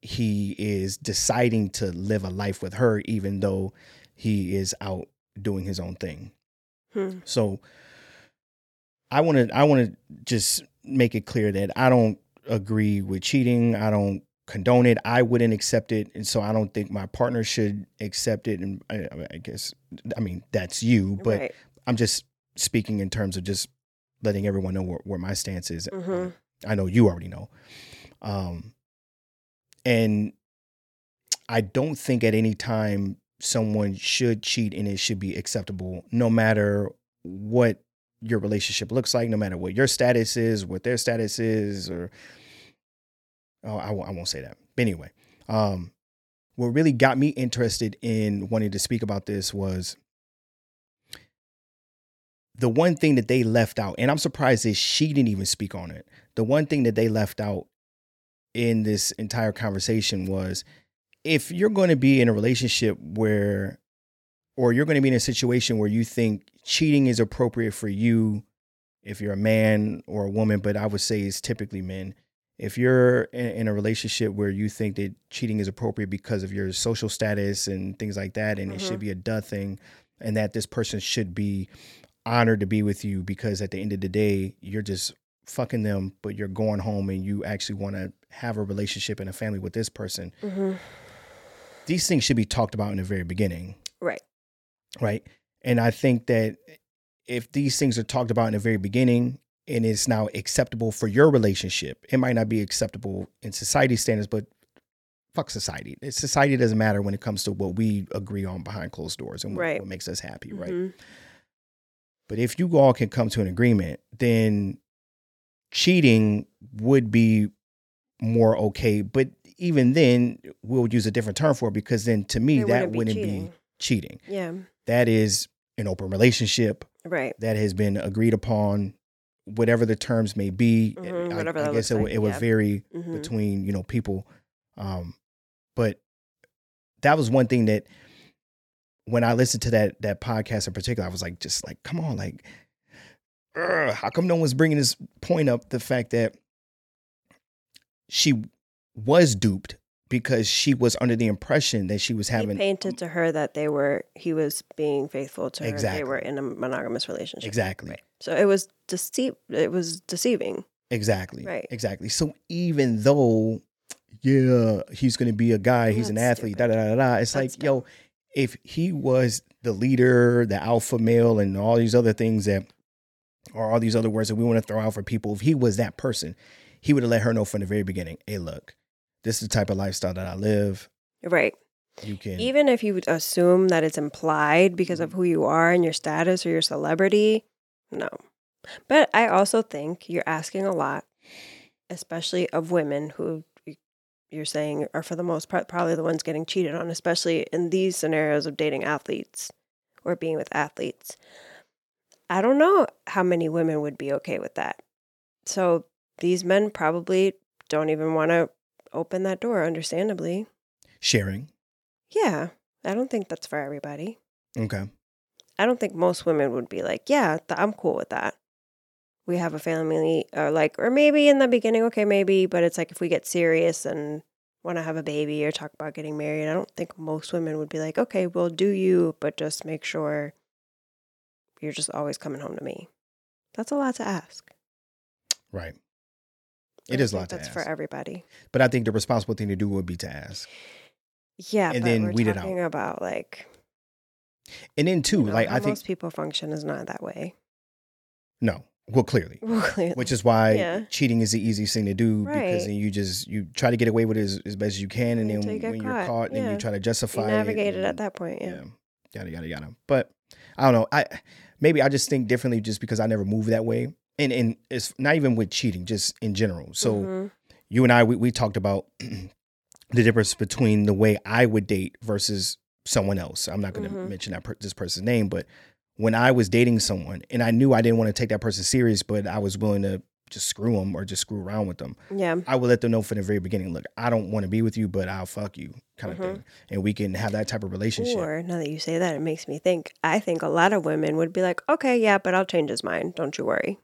he is deciding to live a life with her even though he is out doing his own thing. Hmm. so i want to i want to just make it clear that i don't agree with cheating. I don't condone it. I wouldn't accept it. And so i don't think my partner should accept it. And i, I guess i mean that's you but right. i'm just speaking in terms of just letting everyone know where, where my stance is. Mhm. i know you already know. Um and i don't think at any time someone should cheat and it should be acceptable no matter what your relationship looks like no matter what your status is what their status is or oh i, won't- won't say that. But anyway um what really got me interested in wanting to speak about this was the one thing that they left out and i'm surprised that she didn't even speak on it. The one thing that they left out in this entire conversation was if you're going to be in a relationship where or you're going to be in a situation where you think cheating is appropriate for you if you're a man or a woman but i would say it's typically men if you're in, a relationship where you think that cheating is appropriate because of your social status and things like that and it Mhm. should be a duh thing and that this person should be honored to be with you because at the end of the day you're just fucking them but you're going home and you actually want to have a relationship and a family with this person hmm these things should be talked about in the very beginning Right. Right and i think that if these things are talked about in the very beginning and it's now acceptable for your relationship it might not be acceptable in society standards but fuck society society doesn't matter when it comes to what we agree on behind closed doors and what, Right. what makes us happy right Mhm. but if you all can come to an agreement, then cheating would be more okay. But even then, we'll use a different term for it because then to me, It that wouldn't wouldn't, be be, cheating. cheating. Yeah. That is an open relationship Right. that has been agreed upon, whatever the terms may be. I, whatever I that guess it, would like, it would yeah. vary hmm between you know people um but that was one thing that when i listened to that that podcast in particular i was like just like come on like ugh, how come no one's bringing this point up the fact that she was duped because she was under the impression that she was He having painted to her that they were he was being faithful to her. Exactly. They were in a monogamous relationship. exactly Right. So it was deceive. It was deceiving. Exactly. Right. Exactly. So even though, yeah, he's going to be a guy, he's an That's athlete, da da da da. It's That's like, yo, if he was the leader, the alpha male, and all these other things that, or all these other words that we want to throw out for people, if he was that person, he would have let her know from the very beginning. Hey, look, this is the type of lifestyle that I live. Right. You can, Even if you would assume that it's implied because of mm-hmm. who you are and your status or your celebrity, no. But I also think you're asking a lot, especially of women who you're saying are for the most part probably the ones getting cheated on, especially in these scenarios of dating athletes or being with athletes. I don't know how many women would be okay with that. So these men probably don't even want to open that door, understandably. sharing. Yeah, I don't think that's for everybody. Okay. I don't think most women would be like, yeah, th- I'm cool with that. We have a family, or like, or maybe in the beginning, okay, maybe, but it's like if we get serious and want to have a baby or talk about getting married, I don't think most women would be like, okay, well, do you, but just make sure you're just always coming home to me. That's a lot to ask. Right. I It don't is a lot to That's for everybody. But I think the responsible thing to do would be to ask. Yeah, And but then we're weed it out. about like, And then too, you know, like I think most people function is not that way. No, Well, clearly. Well, clearly. Which is why Yeah. cheating is the easiest thing to do because then you just you try to get away with it as, as best as you can, and then you when you're caught, caught, then yeah. you try to you justify navigate it. it at that point. Yeah. yeah, yada yada yada. But I don't know. I maybe I just think differently just because I never moved that way, and and it's not even with cheating, just in general. So Mhm. you and I we, we talked about the difference between the way I would date versus someone else. I'm not going to Mhm. mention that per- this person's name, but when I was dating someone and I knew I didn't want to take that person serious, but I was willing to just screw them or just screw around with them. yeah. I would let them know from the very beginning, look, I don't want to be with you, but I'll fuck you kind of Mhm. thing. And we can have that type of relationship. Or now that you say that, it makes me think. I think a lot of women would be like, okay, yeah, but I'll change his mind. Don't you worry.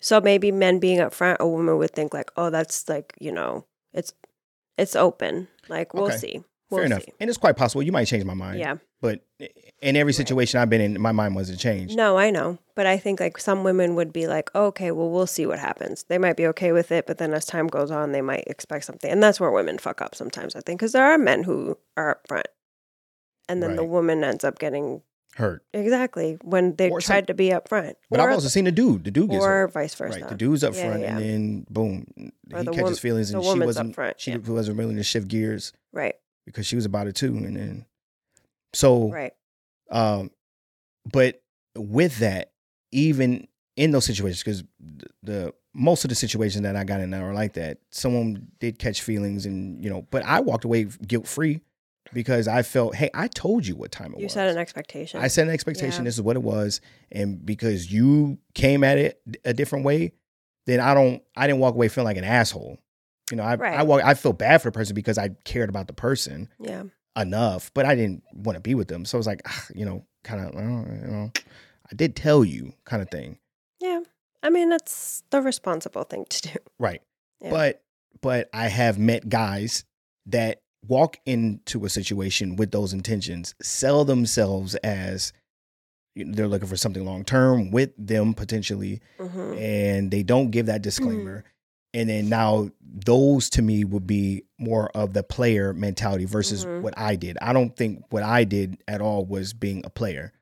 So maybe men being up front, a woman would think like, oh, that's like, you know, it's it's open. Like we'll Okay. see. We'll Fair enough. see. And it's quite possible you might change my mind. Yeah. But in every situation I've been in, my mind wasn't changed. No, I know. But I think like some women would be like, oh, okay, well, we'll see what happens. They might be okay with it, but then as time goes on, they might expect something. And that's where women fuck up sometimes, I think, because there are men who are up front. And then the woman ends up getting Hurt. exactly when they Or some- tried to be up front. But or, I've also seen the dude. The dude gets hurt. or vice versa. Right. The dude's up Yeah, front yeah. and then boom. Or he the catches feelings and she wasn't up front. she yeah. wasn't willing to shift gears Right, because she was about it too. And then so right. um but with that, even in those situations, because the, the most of the situations that I got in that are like that, someone did catch feelings and you know, but I walked away guilt free because I felt, hey, I told you what time it You was. You set an expectation. I set an expectation. Yeah. This is what it was, and because you came at it a different way, then I don't. I didn't walk away feeling like an asshole. You know, I Right. I walk. I feel bad for the person because I cared about the person yeah. enough, but I didn't want to be with them. So I was like, ah, you know, kind of, you know, I did tell you, kind of thing, Yeah. I mean, that's the responsible thing to do. right? Yeah. But but I have met guys that walk into a situation with those intentions, sell themselves as you know, they're looking for something long term with them potentially, hmm and they don't give that disclaimer. And then now those to me would be more of the player mentality versus Mhm. what I did. I don't think what I did at all was being a player.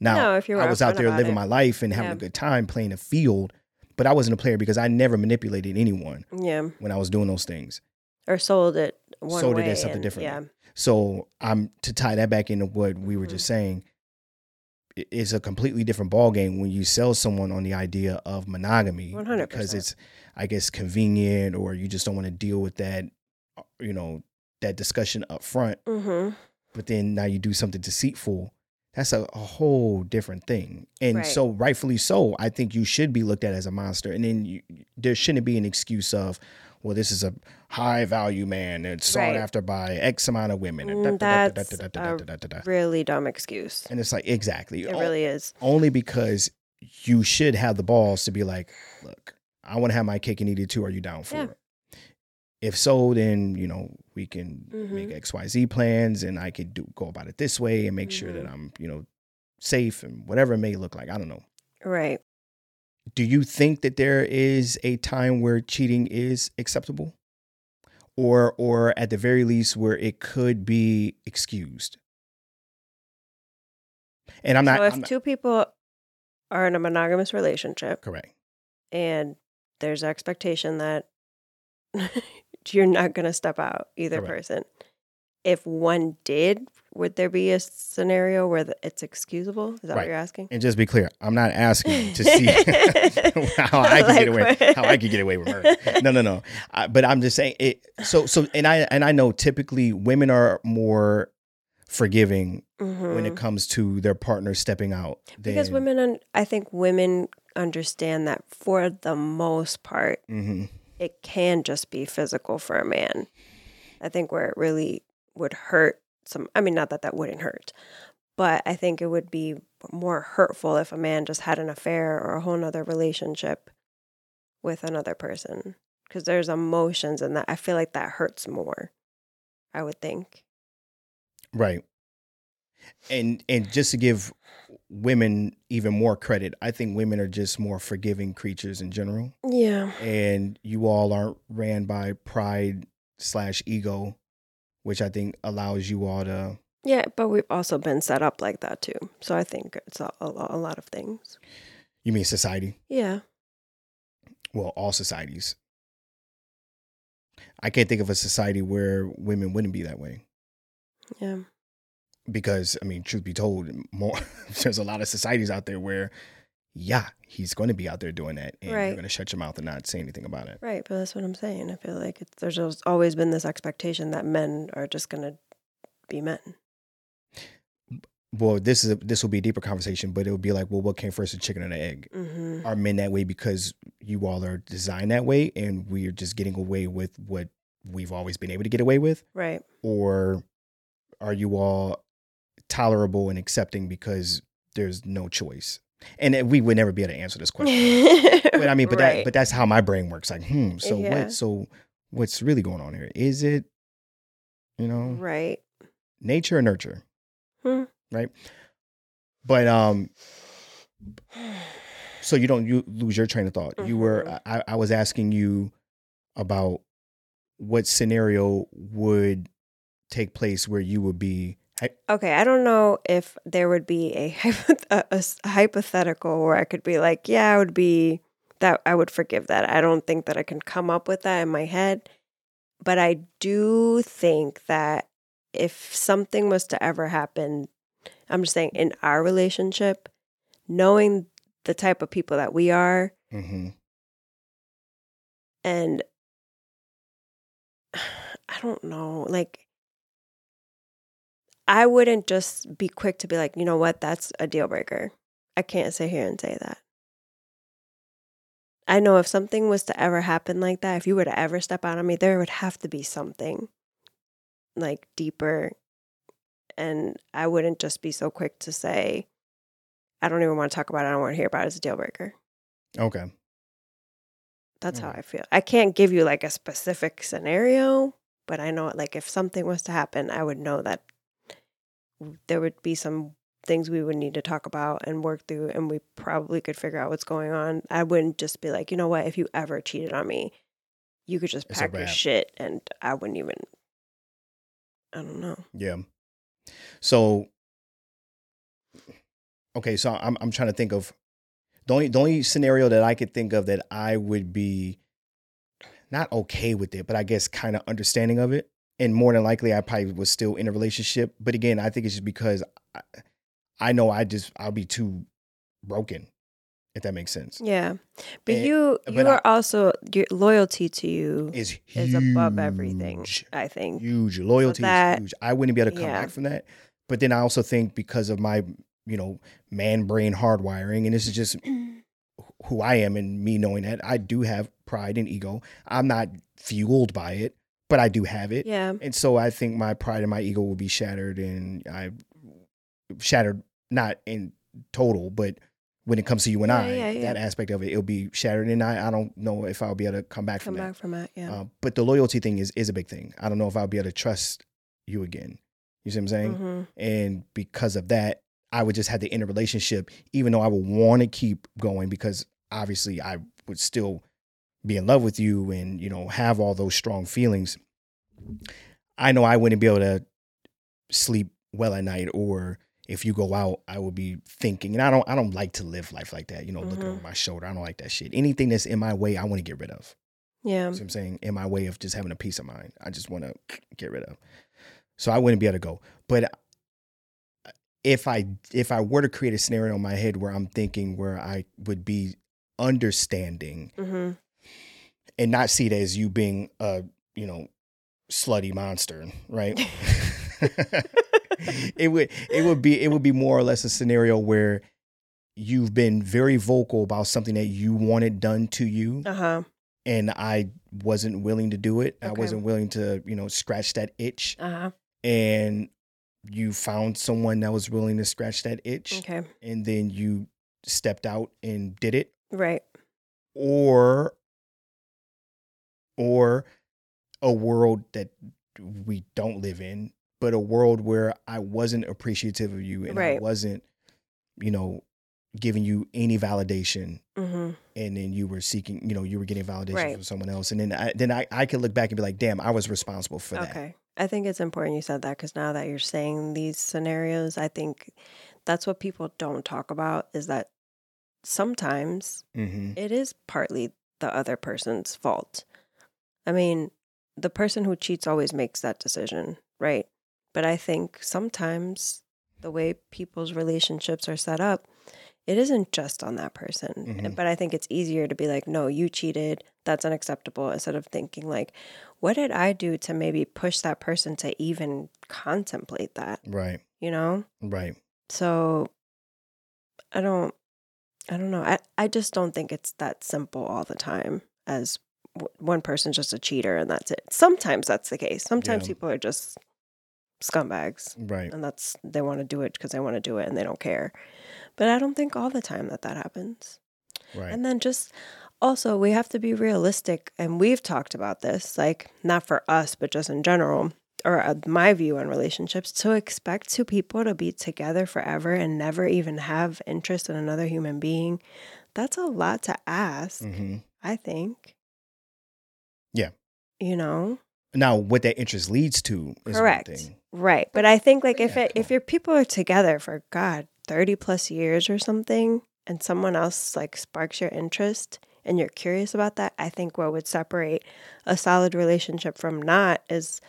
Now no, if you were I was out there living it. my life and having Yeah. a good time playing a field, but I wasn't a player because I never manipulated anyone Yeah. when I was doing those things. Or sold it one Sold it as something and- different. Yeah. So I'm to tie that back into what we were just saying. It's a completely different ball game when you sell someone on the idea of monogamy 100%. because it's, I guess, convenient or you just don't want to deal with that, uh, you know, that discussion up front. hmm But then now you do something deceitful. That's a, a whole different thing. And Right. so, rightfully so, I think you should be looked at as a monster. And then you, there shouldn't be an excuse of, well, this is a high value man that's sought Right. after by X amount of women. and that's a. Really dumb excuse. And it's like, exactly. It O- really is. Only because you should have the balls to be like, look, I want to have my cake and eat it too. Are you down for Yeah. it? If so, then you know we can Mhm. make X Y Z plans, and I could do go about it this way and make sure that Mhm. I'm you know safe and whatever it may look like. I don't know. Right. Do you think that there is a time where cheating is acceptable, or or at the very least where it could be excused? And I'm not, so if I'm not- two people are in a monogamous relationship correct. and there's expectation that you're not going to step out either Correct. person. If one did, would there be a scenario where the, it's excusable? Is that Right. what you're asking? And just be clear, I'm not asking to see how I can get away, how I can get away with murder. No, no, no. I, but I'm just saying it. So, so, and I and I know typically women are more forgiving when Mhm. it comes to their partner stepping out. because women, un- I think women understand that for the most part, Mhm. it can just be physical for a man. I think where it really would hurt some, I mean, not that that wouldn't hurt, but I think it would be more hurtful if a man just had an affair or a whole nother relationship with another person. Because there's emotions and that. I feel like that hurts more, I would think. right. And and just to give women even more credit, I think women are just more forgiving creatures in general. Yeah. and you all aren't ran by pride slash ego, which I think allows you all to. Yeah, but we've also been set up like that too. So I think it's a, a, a lot of things. You mean society? Yeah. Well, all societies. I can't think of a society where women wouldn't be that way. Yeah. Because I mean, truth be told, more there's a lot of societies out there where, yeah, he's going to be out there doing that, and Right. you're going to shut your mouth and not say anything about it. Right. But that's what I'm saying. I feel like it's, there's always been this expectation that men are just going to be men. Well, this is a, this will be a deeper conversation, but it would be like, well, what came first, the chicken or the egg? hmm Are men that way because you all are designed that way, and we're just getting away with what we've always been able to get away with, Right. or are you all tolerable and accepting because there's no choice? And we would never be able to answer this question. but I mean, but that, but that's how my brain works. Like, hmm. So Yeah. what? So what's really going on here? Is it, you know, right. nature or nurture? Hmm. Right. But um, so you don't you lose your train of thought. You were Mhm. I, I was asking you about what scenario would take place where you would be Okay, I don't know if there would be a, a, a hypothetical where I could be like, yeah, I would be that I would forgive that. I don't think that I can come up with that in my head, but I do think that if something was to ever happen, I'm just saying in our relationship, knowing the type of people that we are Mhm. and I don't know, like I wouldn't just be quick to be like, you know what, that's a deal breaker. I can't sit here and say that. I know if something was to ever happen like that, if you were to ever step out on me, there would have to be something like deeper. And I wouldn't just be so quick to say, I don't even want to talk about it. I don't want to hear about it as a deal breaker. okay. That's how Mm. I feel. I can't give you like a specific scenario, but I know like if something was to happen, I would know that there would be some things we would need to talk about and work through and we probably could figure out what's going on. I wouldn't just be like, you know what, if you ever cheated on me, you could just It's pack your shit and I wouldn't even I don't know. Yeah. So okay, so I'm I'm trying to think of the only the only scenario that I could think of that I would be not okay with it, but I guess kind of understanding of it. And more than likely, I probably was still in a relationship. But again, I think it's just because I, I know I just I'll be too broken, if that makes sense. Yeah. But And- you but you I- are also your loyalty to you Is is above everything. I think. huge loyalty that- is huge i wouldn't be able to come yeah. back from that but then i also think because of my you know man brain hardwiring and this is just who i am and me knowing that i do have pride and ego i'm not fueled by it but i do have it Yeah. and so i think my pride and my ego will be shattered and i shattered not in total but when it comes to you and Yeah, i yeah, yeah. that aspect of it it'll be shattered and i, I don't know if i'll be able to come back Come from that back from it. Yeah. uh, but the loyalty thing is is a big thing. I don't know if I'll be able to trust you again. You see what I'm saying? hmm And because of that, I would just have to end the inner relationship, even though I would want to keep going because obviously I would still be in love with you and you know have all those strong feelings. I know I wouldn't be able to sleep well at night or if you go out, I would be thinking, and I don't, I don't like to live life like that. You know, looking Mhm. over my shoulder. I don't like that shit. Anything that's in my way, I want to get rid of. Yeah. You see what I'm saying? In my way of just having a peace of mind. I just want to get rid of. So I wouldn't be able to go. But uh, if I if I were to create a scenario in my head where I'm thinking where I would be understanding hmm and not see it as you being a, you know, slutty monster, right? it would it would be it would be more or less a scenario where you've been very vocal about something that you wanted done to you Uh huh. and I wasn't willing to do it. I wasn't willing to, you know, scratch that itch. Uh huh. And you found someone that was willing to scratch that itch, Okay. and then you stepped out and did it, Right. or or a world that we don't live in, but a world where I wasn't appreciative of you and I wasn't, you know, giving you any validation hmm and then you were seeking, you know, you were getting validation Right. from someone else, and then I, then I, I could look back and be like, damn, I was responsible for that. Okay. I think it's important you said that because now that you're saying these scenarios, I think that's what people don't talk about is that sometimes Mm-hmm. it is partly the other person's fault. I mean, the person who cheats always makes that decision, right? But I think sometimes the way people's relationships are set up, it isn't just on that person. Mhm. But I think it's easier to be like, no, you cheated. That's unacceptable. Instead of thinking, like, what did I do to maybe push that person to even contemplate that, Right. you know? Right. So I don't I don't know. I I just don't think it's that simple all the time as one person's just a cheater and that's it. Sometimes that's the case. Sometimes Yeah. people are just scumbags Right. and that's they want to do it because they want to do it and they don't care. But I don't think all the time that that happens. Right. And then just also, we have to be realistic. And we've talked about this, like not for us, but just in general, or uh, my view on relationships to expect two people to be together forever and never even have interest in another human being. That's a lot to ask, hmm I think. Yeah. You know? Now, what that interest leads to is Correct. Right. But I think like if Yeah, it, if your people are together for God, 30 plus years or something and someone else like sparks your interest and you're curious about that, I think what would separate a solid relationship from not is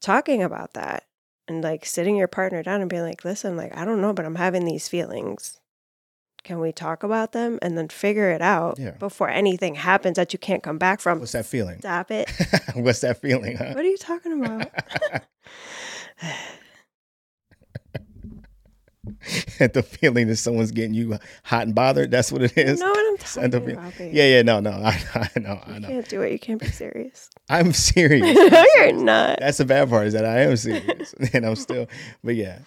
talking about that and like sitting your partner down and being like, "Listen, like I don't know, but I'm having these feelings. Can we talk about them and then figure it out Yeah. before anything happens that you can't come back from?" What's that feeling? Stop it. What's that feeling? Huh? What are you talking about? the feeling that someone's getting you hot and bothered. That's what it is. You know what I'm talking about, babe. Yeah, yeah, no, no, I, I know, I You know. can't do it. You can't be serious. I'm serious. no, you're not. That's the bad part is that I am serious, and I'm still. But yeah,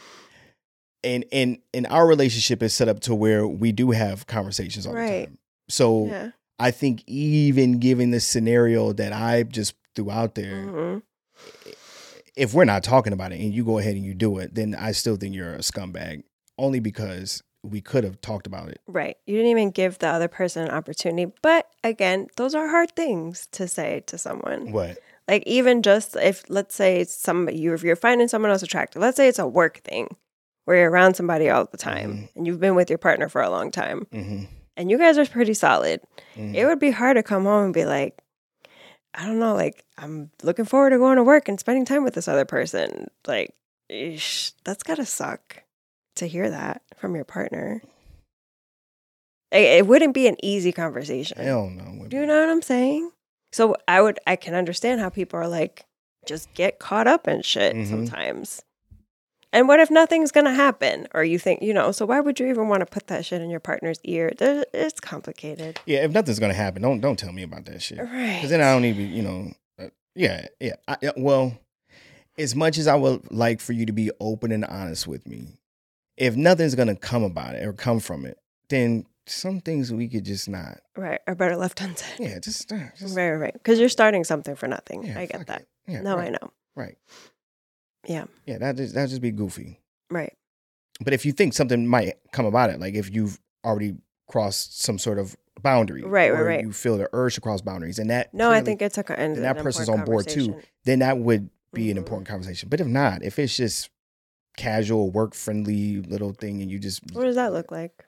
and and and our relationship is set up to where we do have conversations all the Right. time. So Yeah. I think even given the scenario that I just threw out there, hmm if we're not talking about it and you go ahead and you do it, then I still think you're a scumbag. Only because we could have talked about it. Right. You didn't even give the other person an opportunity. But again, those are hard things to say to someone. What? Like even just if let's say it's somebody you if you're finding someone else attractive, let's say it's a work thing where you're around somebody all the time Mhm. and you've been with your partner for a long time hmm and you guys are pretty solid. hmm It would be hard to come home and be like, I don't know, like I'm looking forward to going to work and spending time with this other person. Like, eesh, that's gotta suck to hear that from your partner. It, it wouldn't be an easy conversation. Hell no. Do you know what I'm saying? So I would, I can understand how people are like, just get caught up in shit Mhm. sometimes. And what if nothing's gonna happen? Or you think, you know, so why would you even want to put that shit in your partner's ear? It's complicated. Yeah, if nothing's gonna happen, don't don't tell me about that shit. Right. Because then I don't even, you know, uh, yeah, yeah. I, well, as much as I would like for you to be open and honest with me, if nothing's gonna come about it or come from it, then some things we could just not. Right, or better left unsaid. Yeah, just, uh, just Right, right, right. Because you're starting something for nothing. yeah, I get that. Yeah, no, right, I know. Right. Yeah. Yeah, that just that just be goofy. Right. But if you think something might come about it, like if you've already crossed some sort of boundary, Right, right, or right. you feel the urge to cross boundaries, and that No, I think it's a and that person's on board, too. then that would be an Mhm. important conversation. But if not, if it's just casual, work friendly little thing, and you just What does that look like?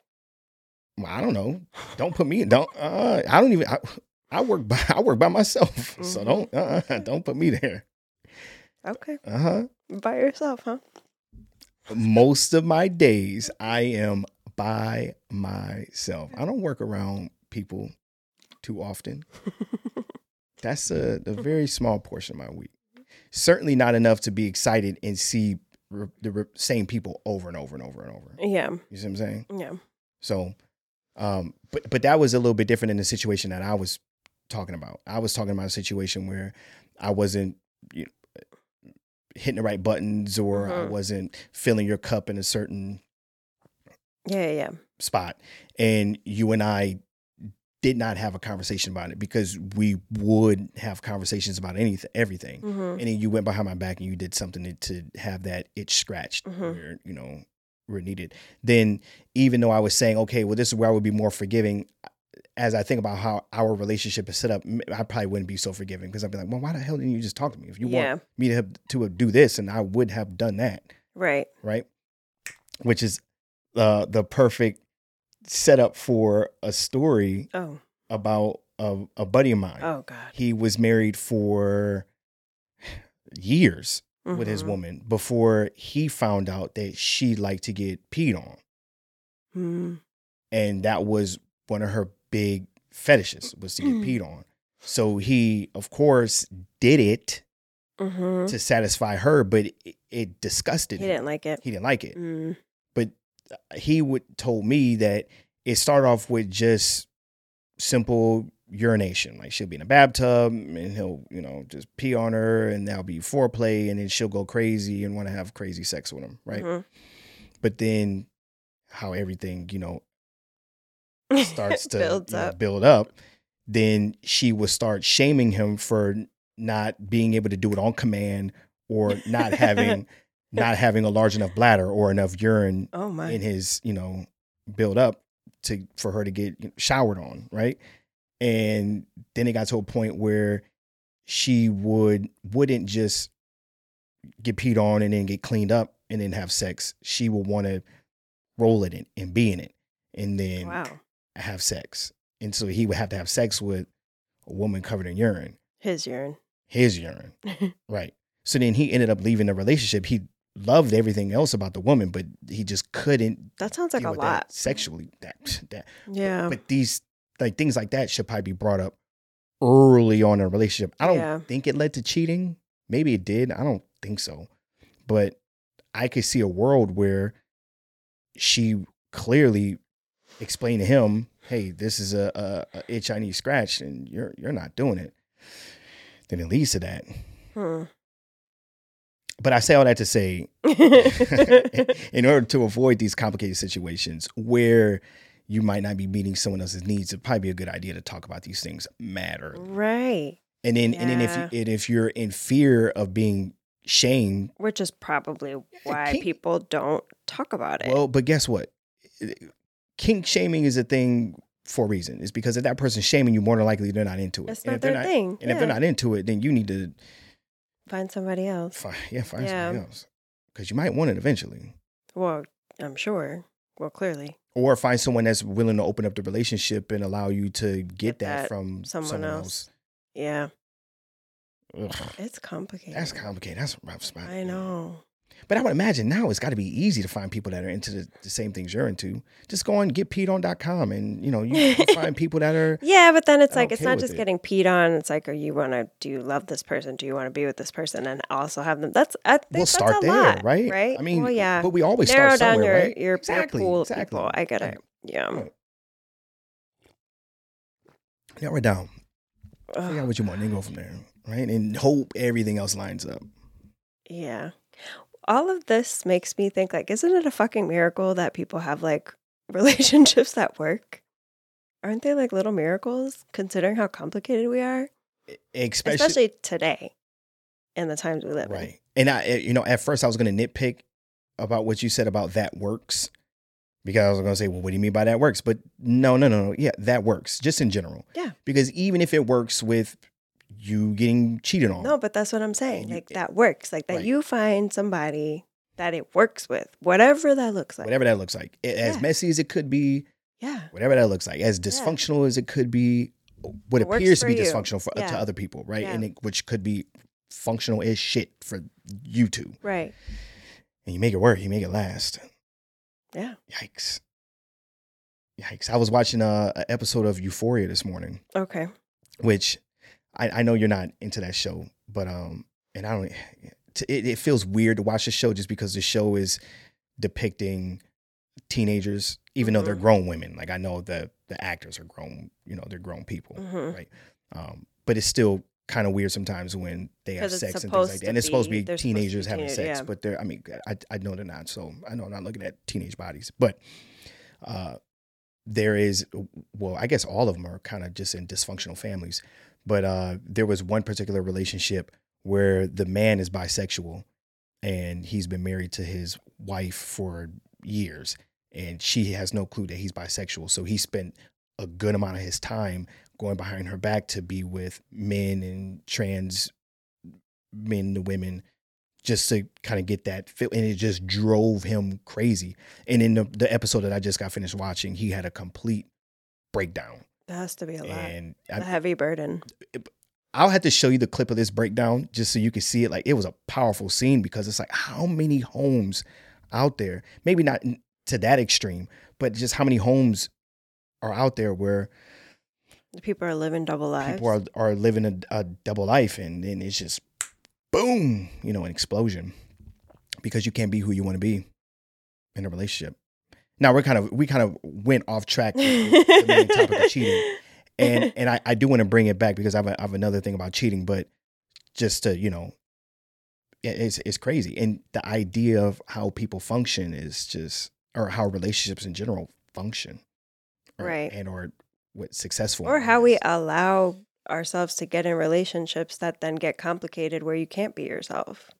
Well, I don't know. Don't put me. Don't. Uh, I don't even. I, I work by. I work by myself. So Mhm. don't. Uh, don't put me there. Okay. Uh huh. By yourself, huh? Most of my days, I am by myself. I don't work around people too often. That's a, a very small portion of my week. Certainly not enough to be excited and see re- the re- same people over and over and over and over. yeah. You see what I'm saying? Yeah. So, um, but but that was a little bit different in the situation that I was talking about. I was talking about a situation where I wasn't you know, hitting the right buttons, or I Mhm. wasn't filling your cup in a certain Yeah, yeah, spot, and you and I did not have a conversation about it because we would have conversations about anything, everything. hmm And then you went behind my back and you did something to, to have that itch scratched Mhm. where, you know, where needed. Then even though I was saying, okay, well, this is where I would be more forgiving, as I think about how our relationship is set up, I probably wouldn't be so forgiving because I'd be like, well, why the hell didn't you just talk to me? If you Yeah. want me to have, to do this, and I would have done that, Right. right? Which is uh, the perfect setup for a story Oh, about a, a buddy of mine. oh God. He was married for years with his Mhm. woman before he found out that she liked to get peed on. Mm. And that was one of her big fetishes was to get Mm. peed on. So he, of course, did it Mhm. to satisfy her, but it, it He disgusted him. He didn't like it. He didn't like it. Mm. he would told me that it started off with just simple urination. Like she'll be in a bathtub and he'll, you know, just pee on her and that'll be foreplay and then she'll go crazy and want to have crazy sex with him, right? Mhm. But then how everything, you know, starts to builds you know, up. build up, then she would start shaming him for not being able to do it on command or not having not having a large enough bladder or enough urine Oh in his, you know, build up to for her to get showered on, right? And then it got to a point where she would wouldn't just get peed on and then get cleaned up and then have sex. She would want to roll it in and be in it and then wow. Have sex. And so he would have to have sex with a woman covered in urine, His urine. his urine. Right. So then he ended up leaving the relationship. He loved everything else about the woman, but he just couldn't That sounds like a lot. that sexually. That that Yeah. but these like things like that should probably be brought up early on in a relationship. I don't Yeah. think it led to cheating. Maybe it did. I don't think so. But I could see a world where she clearly explained to him, "Hey, this is a, a, a itch I need scratched, and you're you're not doing it." Then it leads to that. Hmm. But I say all that to say, in order to avoid these complicated situations where you might not be meeting someone else's needs, it'd probably be a good idea to talk about these things matter. right. And then, and then if you, and if you're in fear of being shamed, Which is probably why people don't talk about it. well, but guess what? Kink shaming is a thing for a reason. It's because if that person's shaming you, more than likely they're not into it. it's and not if they're their not, thing. and if they're not into it, then you need to Find somebody else. find, yeah, find Yeah. somebody else because you might want it eventually. Well, I'm sure. Well, clearly. or find someone that's willing to open up the relationship and allow you to get, Get that, that from someone someone, else. else. Yeah. Ugh, It's complicated. that's complicated. That's a rough spot. I know. But I would imagine now it's got to be easy to find people that are into the, the same things you're into. Just go on getpeedon.com and you know you can find people that are Yeah, but then it's like it's not just it. getting peed on. It's like, are you want to? Do you love this person? Do you want to be with this person? And also have them. That's I think we'll that's start a there, lot, right? Right. I mean, well, yeah. but we always Narrow start down somewhere, your right? your, exactly, pool of exactly. people. I get it. Yeah. Right. Narrow it down. Figure out what you want and go from there, right? And hope everything else lines up. yeah. All of this makes me think like, isn't it a fucking miracle that people have like relationships that work? Aren't they like little miracles considering how complicated we are? Especially, Especially today in the times we live in. Right. And I, eh, you know, at first I was going to nitpick about what you said about that works because I was going to say, well, what do you mean by that works? But no, no, no, no. Yeah, that works just in general. Yeah. Because even if it works with you getting cheated on, No, but that's what I'm saying. Like that works. Like that Right. you find somebody that it works with, whatever that looks like. whatever that looks like, as Yeah. messy as it could be, Yeah. whatever that looks like, as dysfunctional as it could be, what It appears to be you. dysfunctional for, Yeah. to other people, right? Yeah. And it, which could be functional as shit for you two. Right. And you make it work, you make it last. Yeah. Yikes. Yikes. I was watching a, a episode of Euphoria this morning, Okay. which I, I know you're not into that show, but um, and I don't. It, it feels weird to watch the show just because the show is depicting teenagers, even though they're Mhm. grown women. Like I know the the actors are grown, you know, they're grown people, Mhm. right? Um, but it's still kind of weird sometimes when they have sex and things like that. And it's supposed to be- be to be teenagers having teenage- sex, yeah. but they're. I mean, I I know they're not, so I know I'm not looking at teenage bodies, but uh, there is well, I guess all of them are kind of just in dysfunctional families, but uh, there was one particular relationship where the man is bisexual and he's been married to his wife for years and she has no clue that he's bisexual. So he spent a good amount of his time going behind her back to be with men and trans men to women just to kind of get that feel and it just drove him crazy. And in the, the episode that i just got finished watching he had a complete breakdown That has to be a lot. and a I, heavy burden. i'll have to show you the clip of this breakdown just so you can see it like it was a powerful scene because it's like how many homes out there maybe not to that extreme but just how many homes are out there where People are living double lives. people are are living a, a double life and then it's just boom you know an explosion because you can't be who you want to be in a relationship now we're kind of we kind of went off track with the, main topic of cheating. And and I, I do want to bring it back because I have, a, I have another thing about cheating but just to you know it's it's crazy. And the idea of how people function is just or how relationships in general function or- Right. and or what successful or how we allow ourselves to get in relationships that then get complicated where you can't be yourself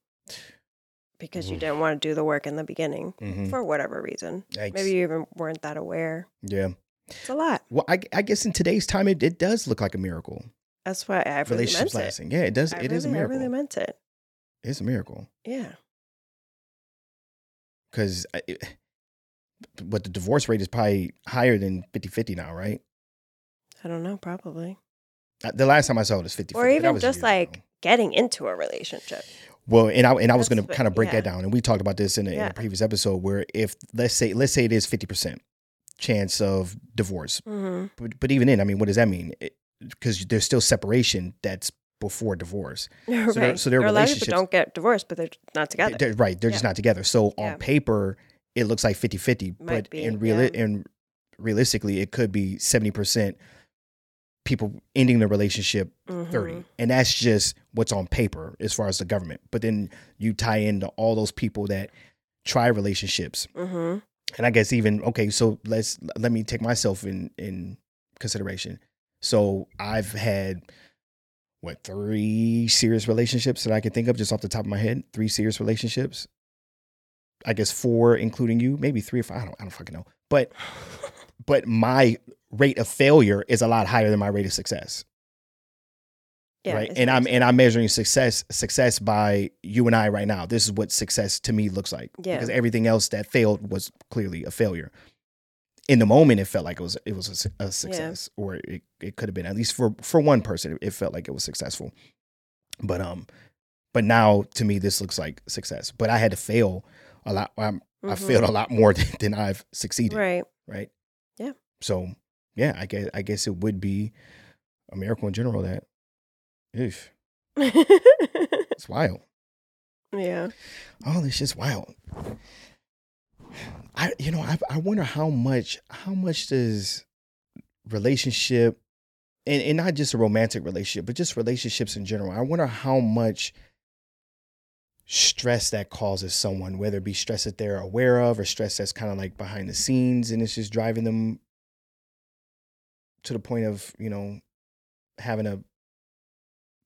because you didn't want to do the work in the beginning Mhm. for whatever reason. Yikes. Maybe you even weren't that aware. Yeah. It's a lot. Well, I, I guess in today's time, it, it does look like a miracle. That's why I really Relationships meant it. Yeah, it does. I It is really, a I miracle. really meant it. it's a miracle Yeah. because but the divorce rate is probably higher than 50 50 now, right? I don't know, probably. Uh, The last time I saw it was 50 Or even just like getting into a relationship. Well, and I and I was going to kind of break yeah. that down, and we talked about this in a, in a previous episode. Where if let's say let's say it is fifty percent chance of divorce, hmm but, but even then, I mean, what does that mean? Because there's still separation that's before divorce. right. their- so their There are a lot of relationships- don't get divorced, but they're not together. They're- right, they're just not together. So Yeah. on paper, it looks like 50-50, Might but be, in real yeah. and realistically, it could be seventy percent people ending the relationship 30 Mhm. and that's just what's on paper as far as the government. But then you tie into all those people that try relationships. Mhm. and i guess even okay so let's let me take myself in in consideration. So i've had what three serious relationships that i can think of just off the top of my head? Three serious relationships? I guess four including you? Maybe three or five i don't, I don't fucking know. But but my rate of failure is a lot higher than my rate of success Yeah, right and i'm and i'm measuring success success by you and i right now this is what success to me looks like Yeah. because everything else that failed was clearly a failure in the moment it felt like it was it was a, a success or it, it could have been at least for for one person it, felt like it was successful but um but now to me this looks like success but i had to fail a lot I'm, i Mhm. failed a lot more than, than i've succeeded Right. right Yeah. so yeah i guess i guess it would be a miracle in general that if it's wild yeah. Oh, this just wild. I you know, I I wonder how much how much does relationship and, and not just a romantic relationship, but just relationships in general. I wonder how much stress that causes someone, whether it be stress that they're aware of or stress that's kind of like behind the scenes and it's just driving them to the point of, you know, having a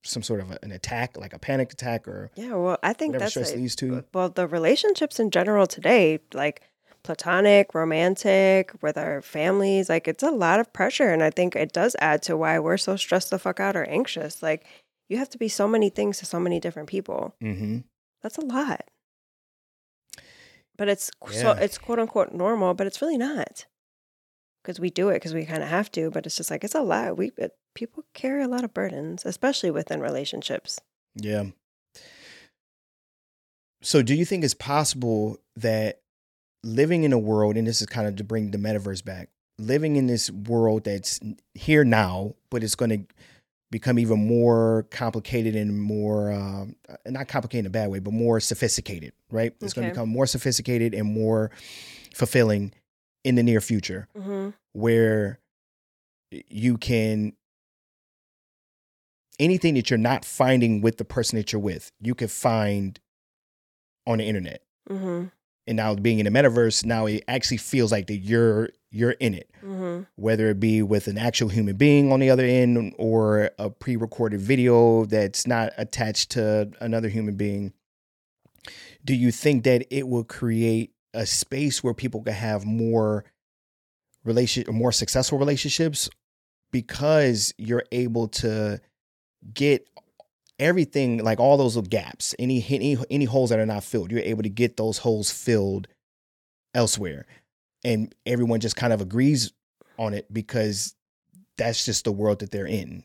some sort of a, an attack, like a panic attack or Yeah. Well, I think that's stress a- leads to. well the relationships in general today like platonic romantic with our families like it's a lot of pressure and i think it does add to why we're so stressed the fuck out or anxious like you have to be so many things to so many different people Mm-hmm. that's a lot but it's qu- so it's quote unquote normal but it's really not because we do it because we kind of have to but it's just like it's a lot we it, people carry a lot of burdens especially within relationships Yeah. So, do you think it's possible that living in a world, and this is kind of to bring the metaverse back, living in this world that's here now, but it's going to become even more complicated and more, um, not complicated in a bad way, but more sophisticated, right? It's going to become more sophisticated and more fulfilling in the near future mm-hmm. where you can anything that you're not finding with the person that you're with, you can find on the internet. Mm-hmm. And now being in the metaverse, now it actually feels like that you're you're in it, Mm-hmm. whether it be with an actual human being on the other end or a pre-recorded video that's not attached to another human being. Do you think that it will create a space where people can have more relation more successful relationships because you're able to get everything like all those little gaps, any any any holes that are not filled, you're able to get those holes filled elsewhere, and everyone just kind of agrees on it because that's just the world that they're in.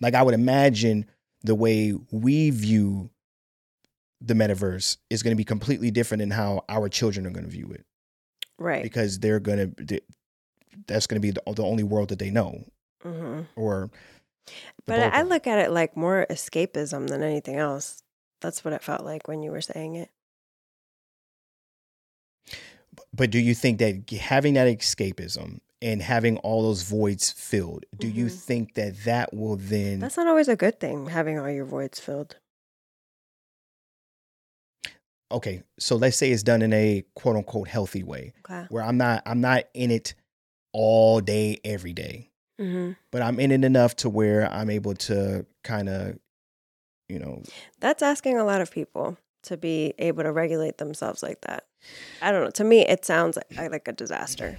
Like I would imagine the way we view the metaverse is going to be completely different than how our children are going to view it Right. because they're going to that's going to be the, the only world that they know hmm or But I- I look at it like more escapism than anything else. That's what it felt like when you were saying it. but do you think that having that escapism and having all those voids filled do you Mhm. think that that will then That's not always a good thing, having all your voids filled. Okay so let's say it's done in a quote unquote healthy way Okay. where i'm not i'm not in it all day every day hmm but i'm in it enough to where i'm able to kind of you know That's asking a lot of people to be able to regulate themselves like that. I don't know. To me, it sounds like, like a disaster.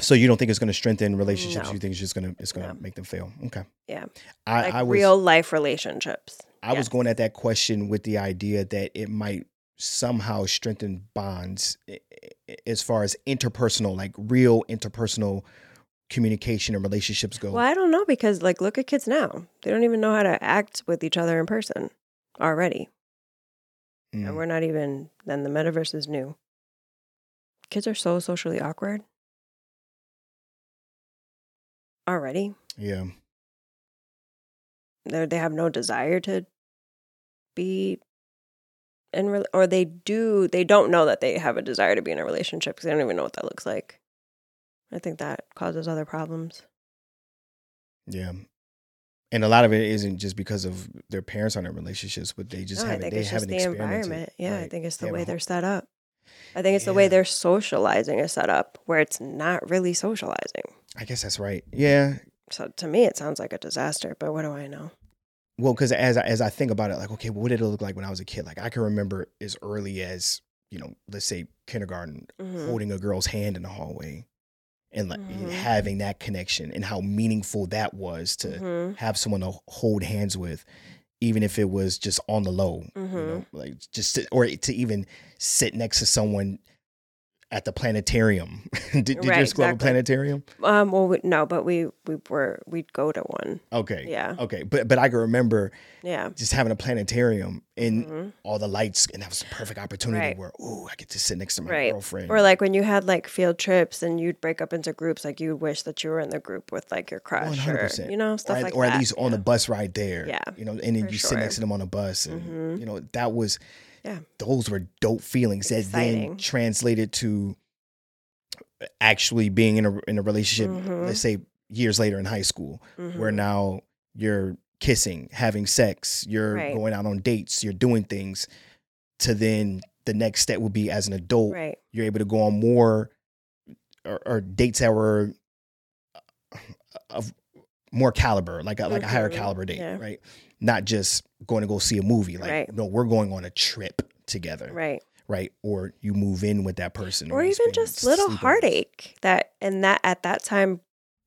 so you don't think it's going to strengthen relationships No. you think it's just going to it's going to No. make them fail okay Yeah. i, Like I was real life relationships. i was going at that question with the idea that it might somehow strengthen bonds i- i- as far as interpersonal like real interpersonal communication and relationships go Well, I don't know because, like, look at kids now. They don't even know how to act with each other in person already. Mm. And we're not even, then the metaverse is new. Kids are so socially awkward already. yeah They they have no desire to be re- or they do, they don't know that they have a desire to be in a relationship because they don't even know what that looks like. I think that causes other problems. Yeah. And a lot of it isn't just because of their parents aren't in relationships, but they just No, haven't I think they it's just haven't the experimented. environment. Yeah, I think it's They the way they're set up. I think it's the way Yeah. they're socializing is set up, where it's not really socializing. I guess that's right. Yeah. So to me, it sounds like a disaster. But what do I know? Well, because as I, as I think about it, like, okay, what did it look like when I was a kid? Like, I can remember as early as you know, let's say kindergarten, Mhm. holding a girl's hand in the hallway, and like Mhm. having that connection, and how meaningful that was to Mhm. have someone to hold hands with, even if it was just on the low, you Mhm. know, like just to, or to even sit next to someone at the planetarium. did did Right, your school have a planetarium? Um. Well, we, no, but we we were we'd go to one. Okay. Yeah. Okay. But but I can remember Yeah. just having a planetarium and Mhm. all the lights, and that was a perfect opportunity Right. where, ooh, I get to sit next to my Right. girlfriend. Or like when you had like field trips and you'd break up into groups, like you'd wish that you were in the group with like your crush, 100%. you know or, stuff at, like or that. Or at least on the bus ride there. Yeah, You know, and then for you sit next to them on a bus. And, Mhm. you know, that was, Yeah. those were dope feelings that then translated to actually being in a, in a relationship, Mhm. let's say years later in high school, where Mhm. now you're kissing, having sex, you're Right. going out on dates, you're doing things to then the next step would be as an adult, right. you're able to go on more or, or dates that were uh, of more caliber, like a, like a higher Mhm. caliber date, Yeah. right? Not just going to go see a movie. Like, Right. no, we're going on a trip together, right? Right. Or you move in with that person, Or you even just little sleepovers. heartache that and that at that time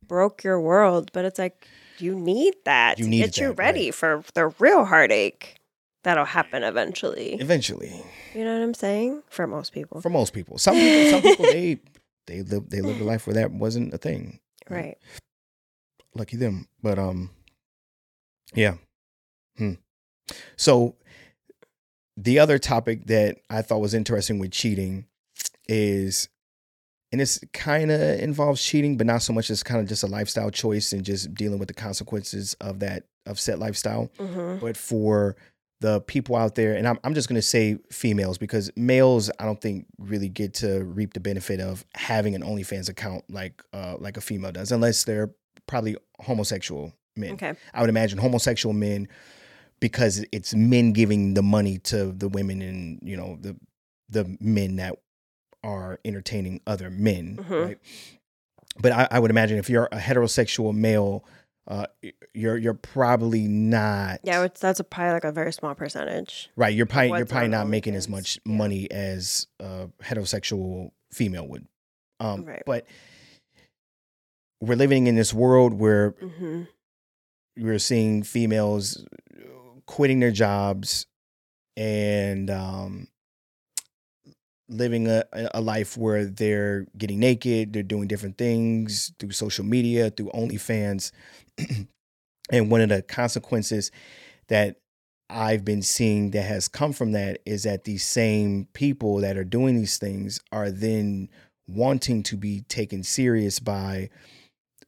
broke your world. But it's like you need that You to get you that, right. ready for the real heartache that'll happen eventually. Eventually, You know what I'm saying? For most people. for most people, some people, some people, they they live they lived a life where that wasn't a thing. right. lucky them. But um, yeah. So the other topic that I thought was interesting with cheating is, and this kind of involves cheating, but not so much as kind of just a lifestyle choice and just dealing with the consequences of that of set lifestyle. hmm But for the people out there, and I'm I'm just gonna say females because males I don't think really get to reap the benefit of having an OnlyFans account like uh like a female does, unless they're probably homosexual men. Okay. I would imagine homosexual men because it's men giving the money to the women and you know the the men that are entertaining other men, Mhm. right? But I, I would imagine if you're a heterosexual male, uh, you're you're probably not Yeah, it's, that's a, probably like a very small percentage. right. You're probably you're probably not making as much yeah. money as a heterosexual female would. Um, Right. But we're living in this world where hmm we're seeing females quitting their jobs and um, living a, a life where they're getting naked, they're doing different things through social media, through OnlyFans. and one of the consequences that I've been seeing that has come from that is that these same people that are doing these things are then wanting to be taken serious by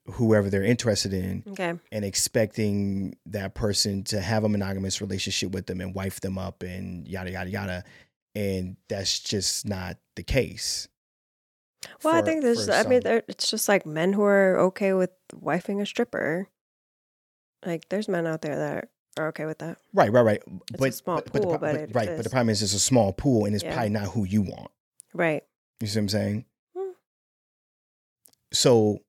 whoever they're interested in Okay. and expecting that person to have a monogamous relationship with them and wife them up and yada yada yada and that's just not the case Well, I think there's. for I mean, there, it's just like men who are okay with wifing a stripper. Like, there's men out there that are okay with that. right right right It's but a small but, but the pool, but but- right but the problem is it's a small pool and it's Yeah. probably not who you want Right. you see what i'm saying Hmm. so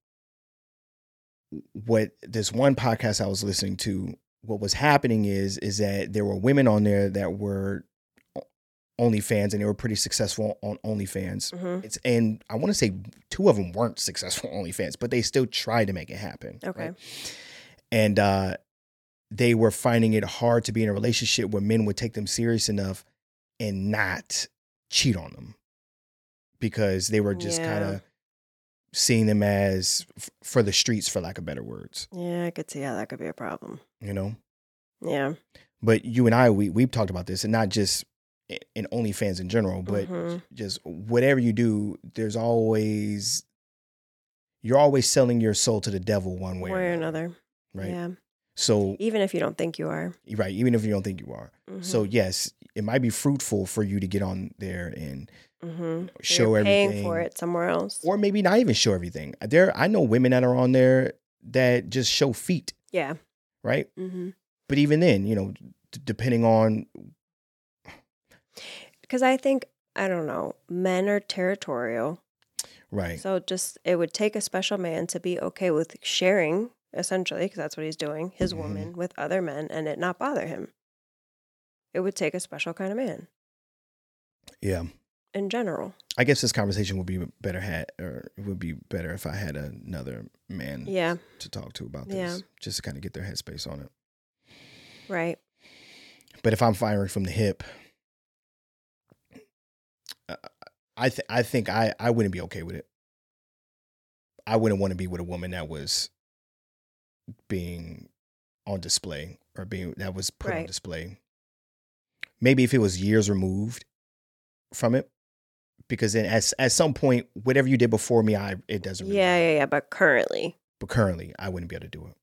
what this one podcast i was listening to what was happening is is that there were women on there that were OnlyFans and they were pretty successful on OnlyFans. hmm It's and I want to say two of them weren't successful on OnlyFans, but they still tried to make it happen. Okay. right? And uh, they were finding it hard to be in a relationship where men would take them serious enough and not cheat on them because they were just Yeah. kind of seeing them as f- for the streets, for lack of better words. Yeah, I could see how that could be a problem. You know. Yeah. But you and I, we we've talked about this, and not just in OnlyFans in general, but Mhm. just whatever you do, there's always you're always selling your soul to the devil one way, or another. right? Yeah. So Even if you don't think you are. right, even if you don't think you are, so Mhm. yes, it might be fruitful for you to get on there and Mhm. show You're paying everything, for it somewhere else. or maybe not even show everything. There, I know women that are on there that just show feet, yeah. right? hmm But even then, you know, d- depending on Because I think I don't know, men are territorial. right, So just it would take a special man to be okay with sharing, essentially, because that's what he's doing, his Mhm. woman with other men, and it not bother him. It would take a special kind of man yeah. In general. I guess this conversation would be better had, or it would be better if I had another man Yeah. to talk to about this, Yeah. just to kind of get their headspace on it. Right. But if I'm firing from the hip, uh, I th- I think I I wouldn't be okay with it. I wouldn't want to be with a woman that was being on display or being that was put on display. Maybe if it was years removed from it, because then at at some point, whatever you did before me, I it doesn't. Really Yeah, matter. yeah, yeah. But currently, But currently, I wouldn't be able to do it.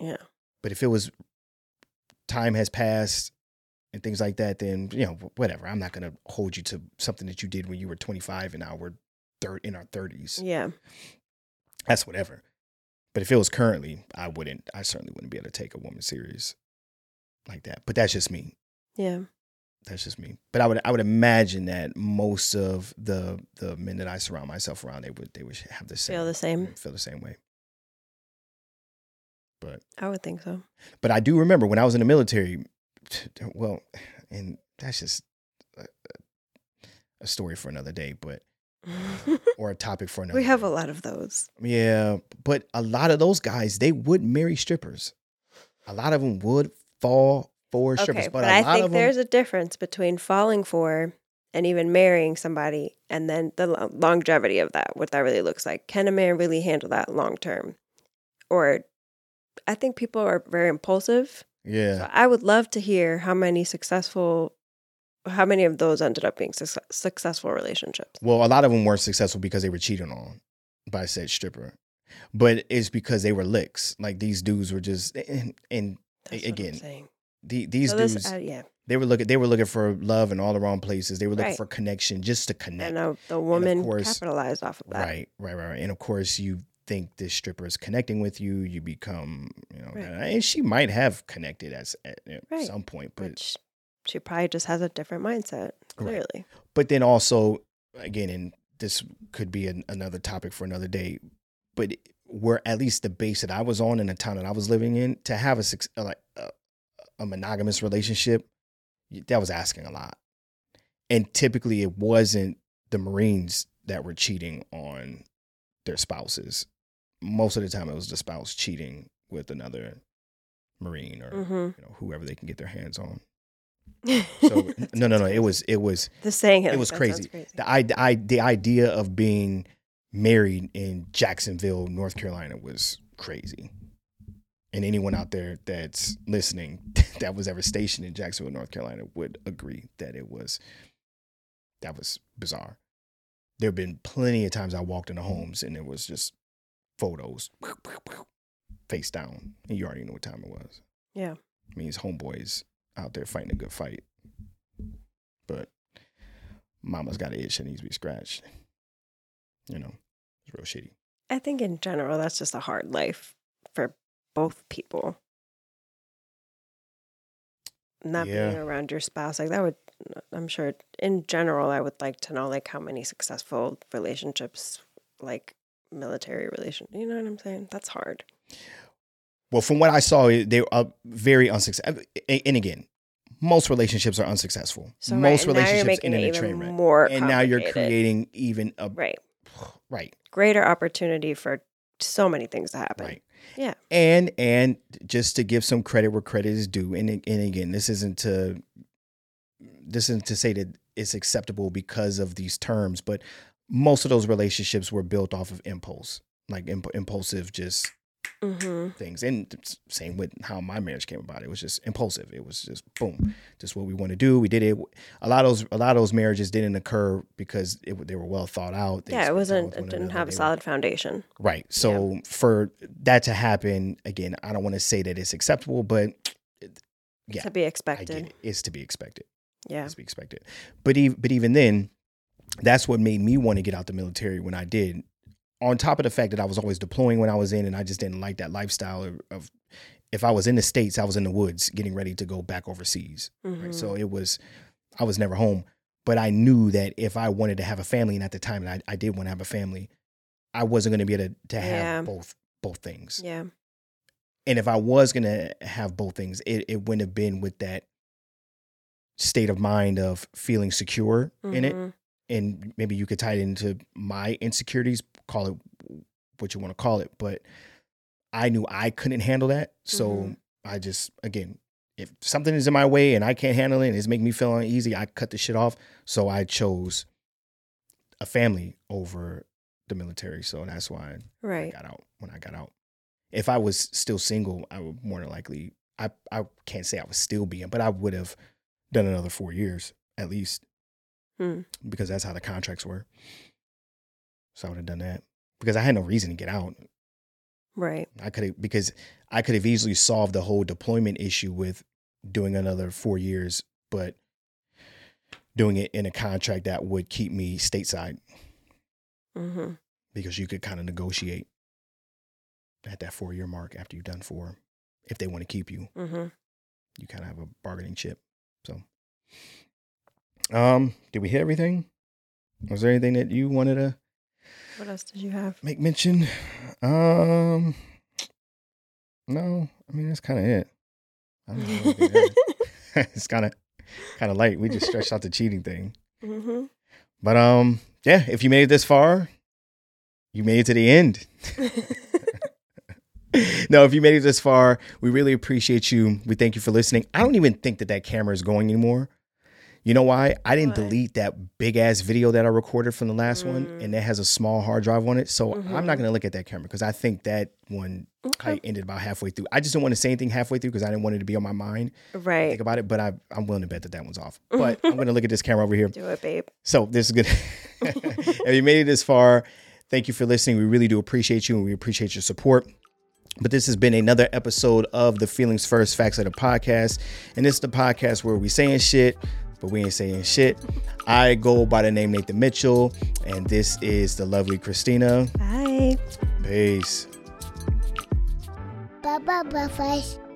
yeah. But if it was time has passed and things like that, then you know whatever. I'm not gonna hold you to something that you did when you were 25 and now we're third in our 30s. Yeah. That's whatever. But if it was currently, I wouldn't. I certainly wouldn't be able to take a woman serious like that. But that's just me. Yeah. That's just me. But I would I would imagine that most of the the men that I surround myself around, they would they would have the same Feel the same. feel the same way. But I would think so. But I do remember when I was in the military. Well, and that's just a, a story for another day, but or a topic for another. we have day. a lot of those. yeah, but a lot of those guys they would marry strippers. A lot of them would fall for strippers, Okay, but, but, a I think of them, there's a difference between falling for and even marrying somebody and then the lo- longevity of that, what that really looks like. Can a man really handle that long term? Or I think people are very impulsive. yeah, So I would love to hear how many successful, how many of those ended up being suc successful relationships. Well, a lot of them weren't successful because they were cheated on by said stripper, but it's because they were licks. Like these dudes were just and, and That's A- what I'm again. The, these So dudes uh, yeah, they were looking they were looking for love in all the wrong places. They were looking Right. for connection just to connect. and uh, the woman course- capitalized off of that. Right, right, right, right. And of course, you think this stripper is connecting with you. You become, you know, Right. and she might have connected as at, at Right. some point, but Which she probably just has a different mindset. Clearly, but then also again, and this could be an, another topic for another day. But where at least the base that I was on in the town that I was living in to have a like a, a monogamous relationship, that was asking a lot. And typically, it wasn't the Marines that were cheating on their spouses. Most of the time, it was the spouse cheating with another Marine or hmm you know whoever they can get their hands on. So no, no, no. It was it was the saying. it was crazy. crazy. the I, I the idea of being married in Jacksonville, North Carolina was crazy. And anyone out there that's listening that was ever stationed in Jacksonville, North Carolina would agree that it was that was bizarre. There have been plenty of times I walked into homes and it was just photos face down. And you already know what time it was. Yeah. I mean, his homeboys out there fighting a good fight. But mama's got an itch that needs to be scratched. You know, it's real shitty. I think in general, that's just a hard life for both people. Not Yeah. being around your spouse, like that would, I'm sure in general, I would like to know like how many successful relationships, like military relation, you know what I'm saying? That's hard. Well, from what I saw, eh, they are very unsuccessful. Eh, and again, most relationships are unsuccessful. So most right, relationships end in a train wreck. more And now you're creating even a right right, greater opportunity for so many things to happen. right. Yeah. And and just to give some credit where credit is due, and and again, this isn't to this isn't to say that it's acceptable because of these terms, but most of those relationships were built off of impulse, like imp- impulsive, just hmm things. And same with how my marriage came about. It was just impulsive. It was just boom, just what we want to do. We did it. A lot of those, a lot of those marriages didn't occur because it, they were well thought out. They Yeah, it wasn't. It didn't another. have a They were- solid foundation. Right. So for that to happen again, I don't want to say that it's acceptable, but Yeah, to be expected. it. It's to be expected. Yeah. It's to be expected. But even but even then, that's what made me want to get out the military when I did. On top of the fact that I was always deploying when I was in, and I just didn't like that lifestyle of, of if I was in the states, I was in the woods getting ready to go back overseas. Mhm. Right? So it was, I was never home. But I knew that if I wanted to have a family, and at the time, and I, I did want to have a family, I wasn't going to be able to, to have Yeah. both both things. yeah. And if I was going to have both things, it, it wouldn't have been with that state of mind of feeling secure in it. And maybe you could tie it into my insecurities, call it what you want to call it. But I knew I couldn't handle that. So Mhm. I just, again, if something is in my way and I can't handle it and it's making me feel uneasy, I cut the shit off. So I chose a family over the military. So that's why I got out when I got out. If I was still single, I would more than likely I I can't say I would still be in, but I would have done another four years at least. Hmm. Because that's how the contracts were. So I would have done that. Because I had no reason to get out. Right. I could have because I could have easily solved the whole deployment issue with doing another four years, but doing it in a contract that would keep me stateside hmm because you could kind of negotiate at that four year mark after you've done four. If they want to keep you, hmm you kind of have a bargaining chip. So, um, did we hit everything? Was there anything that you wanted to What else did you have? make mention? Um, no, I mean that's kind of it. I don't know. it's kind of kind of light. We just stretched out the cheating thing. hmm But um, yeah, if you made it this far, you made it to the end. no, if you made it this far, we really appreciate you. We thank you for listening. I don't even think that that camera is going anymore. You know why? I didn't Why? delete that big ass video that I recorded from the last one, Mm. and that has a small hard drive on it. So I'm Mhm. not gonna look at that camera because I think that one Okay. I ended about halfway through. I just didn't want to say anything halfway through because I didn't want it to be on my mind. Right. Think about it, but I, I'm willing to bet that that one's off. But I'm gonna look at this camera over here. Do it, babe. So this is good. if you made it this far, thank you for listening. We really do appreciate you and we appreciate your support. But this has been another episode of the Feelings First Facts of the Podcast. And this is the podcast where we saying shit, but we ain't saying shit. I go by the name Nathan Mitchell, and this is the lovely Cristina. Bye. Peace. Bye bye bye bye.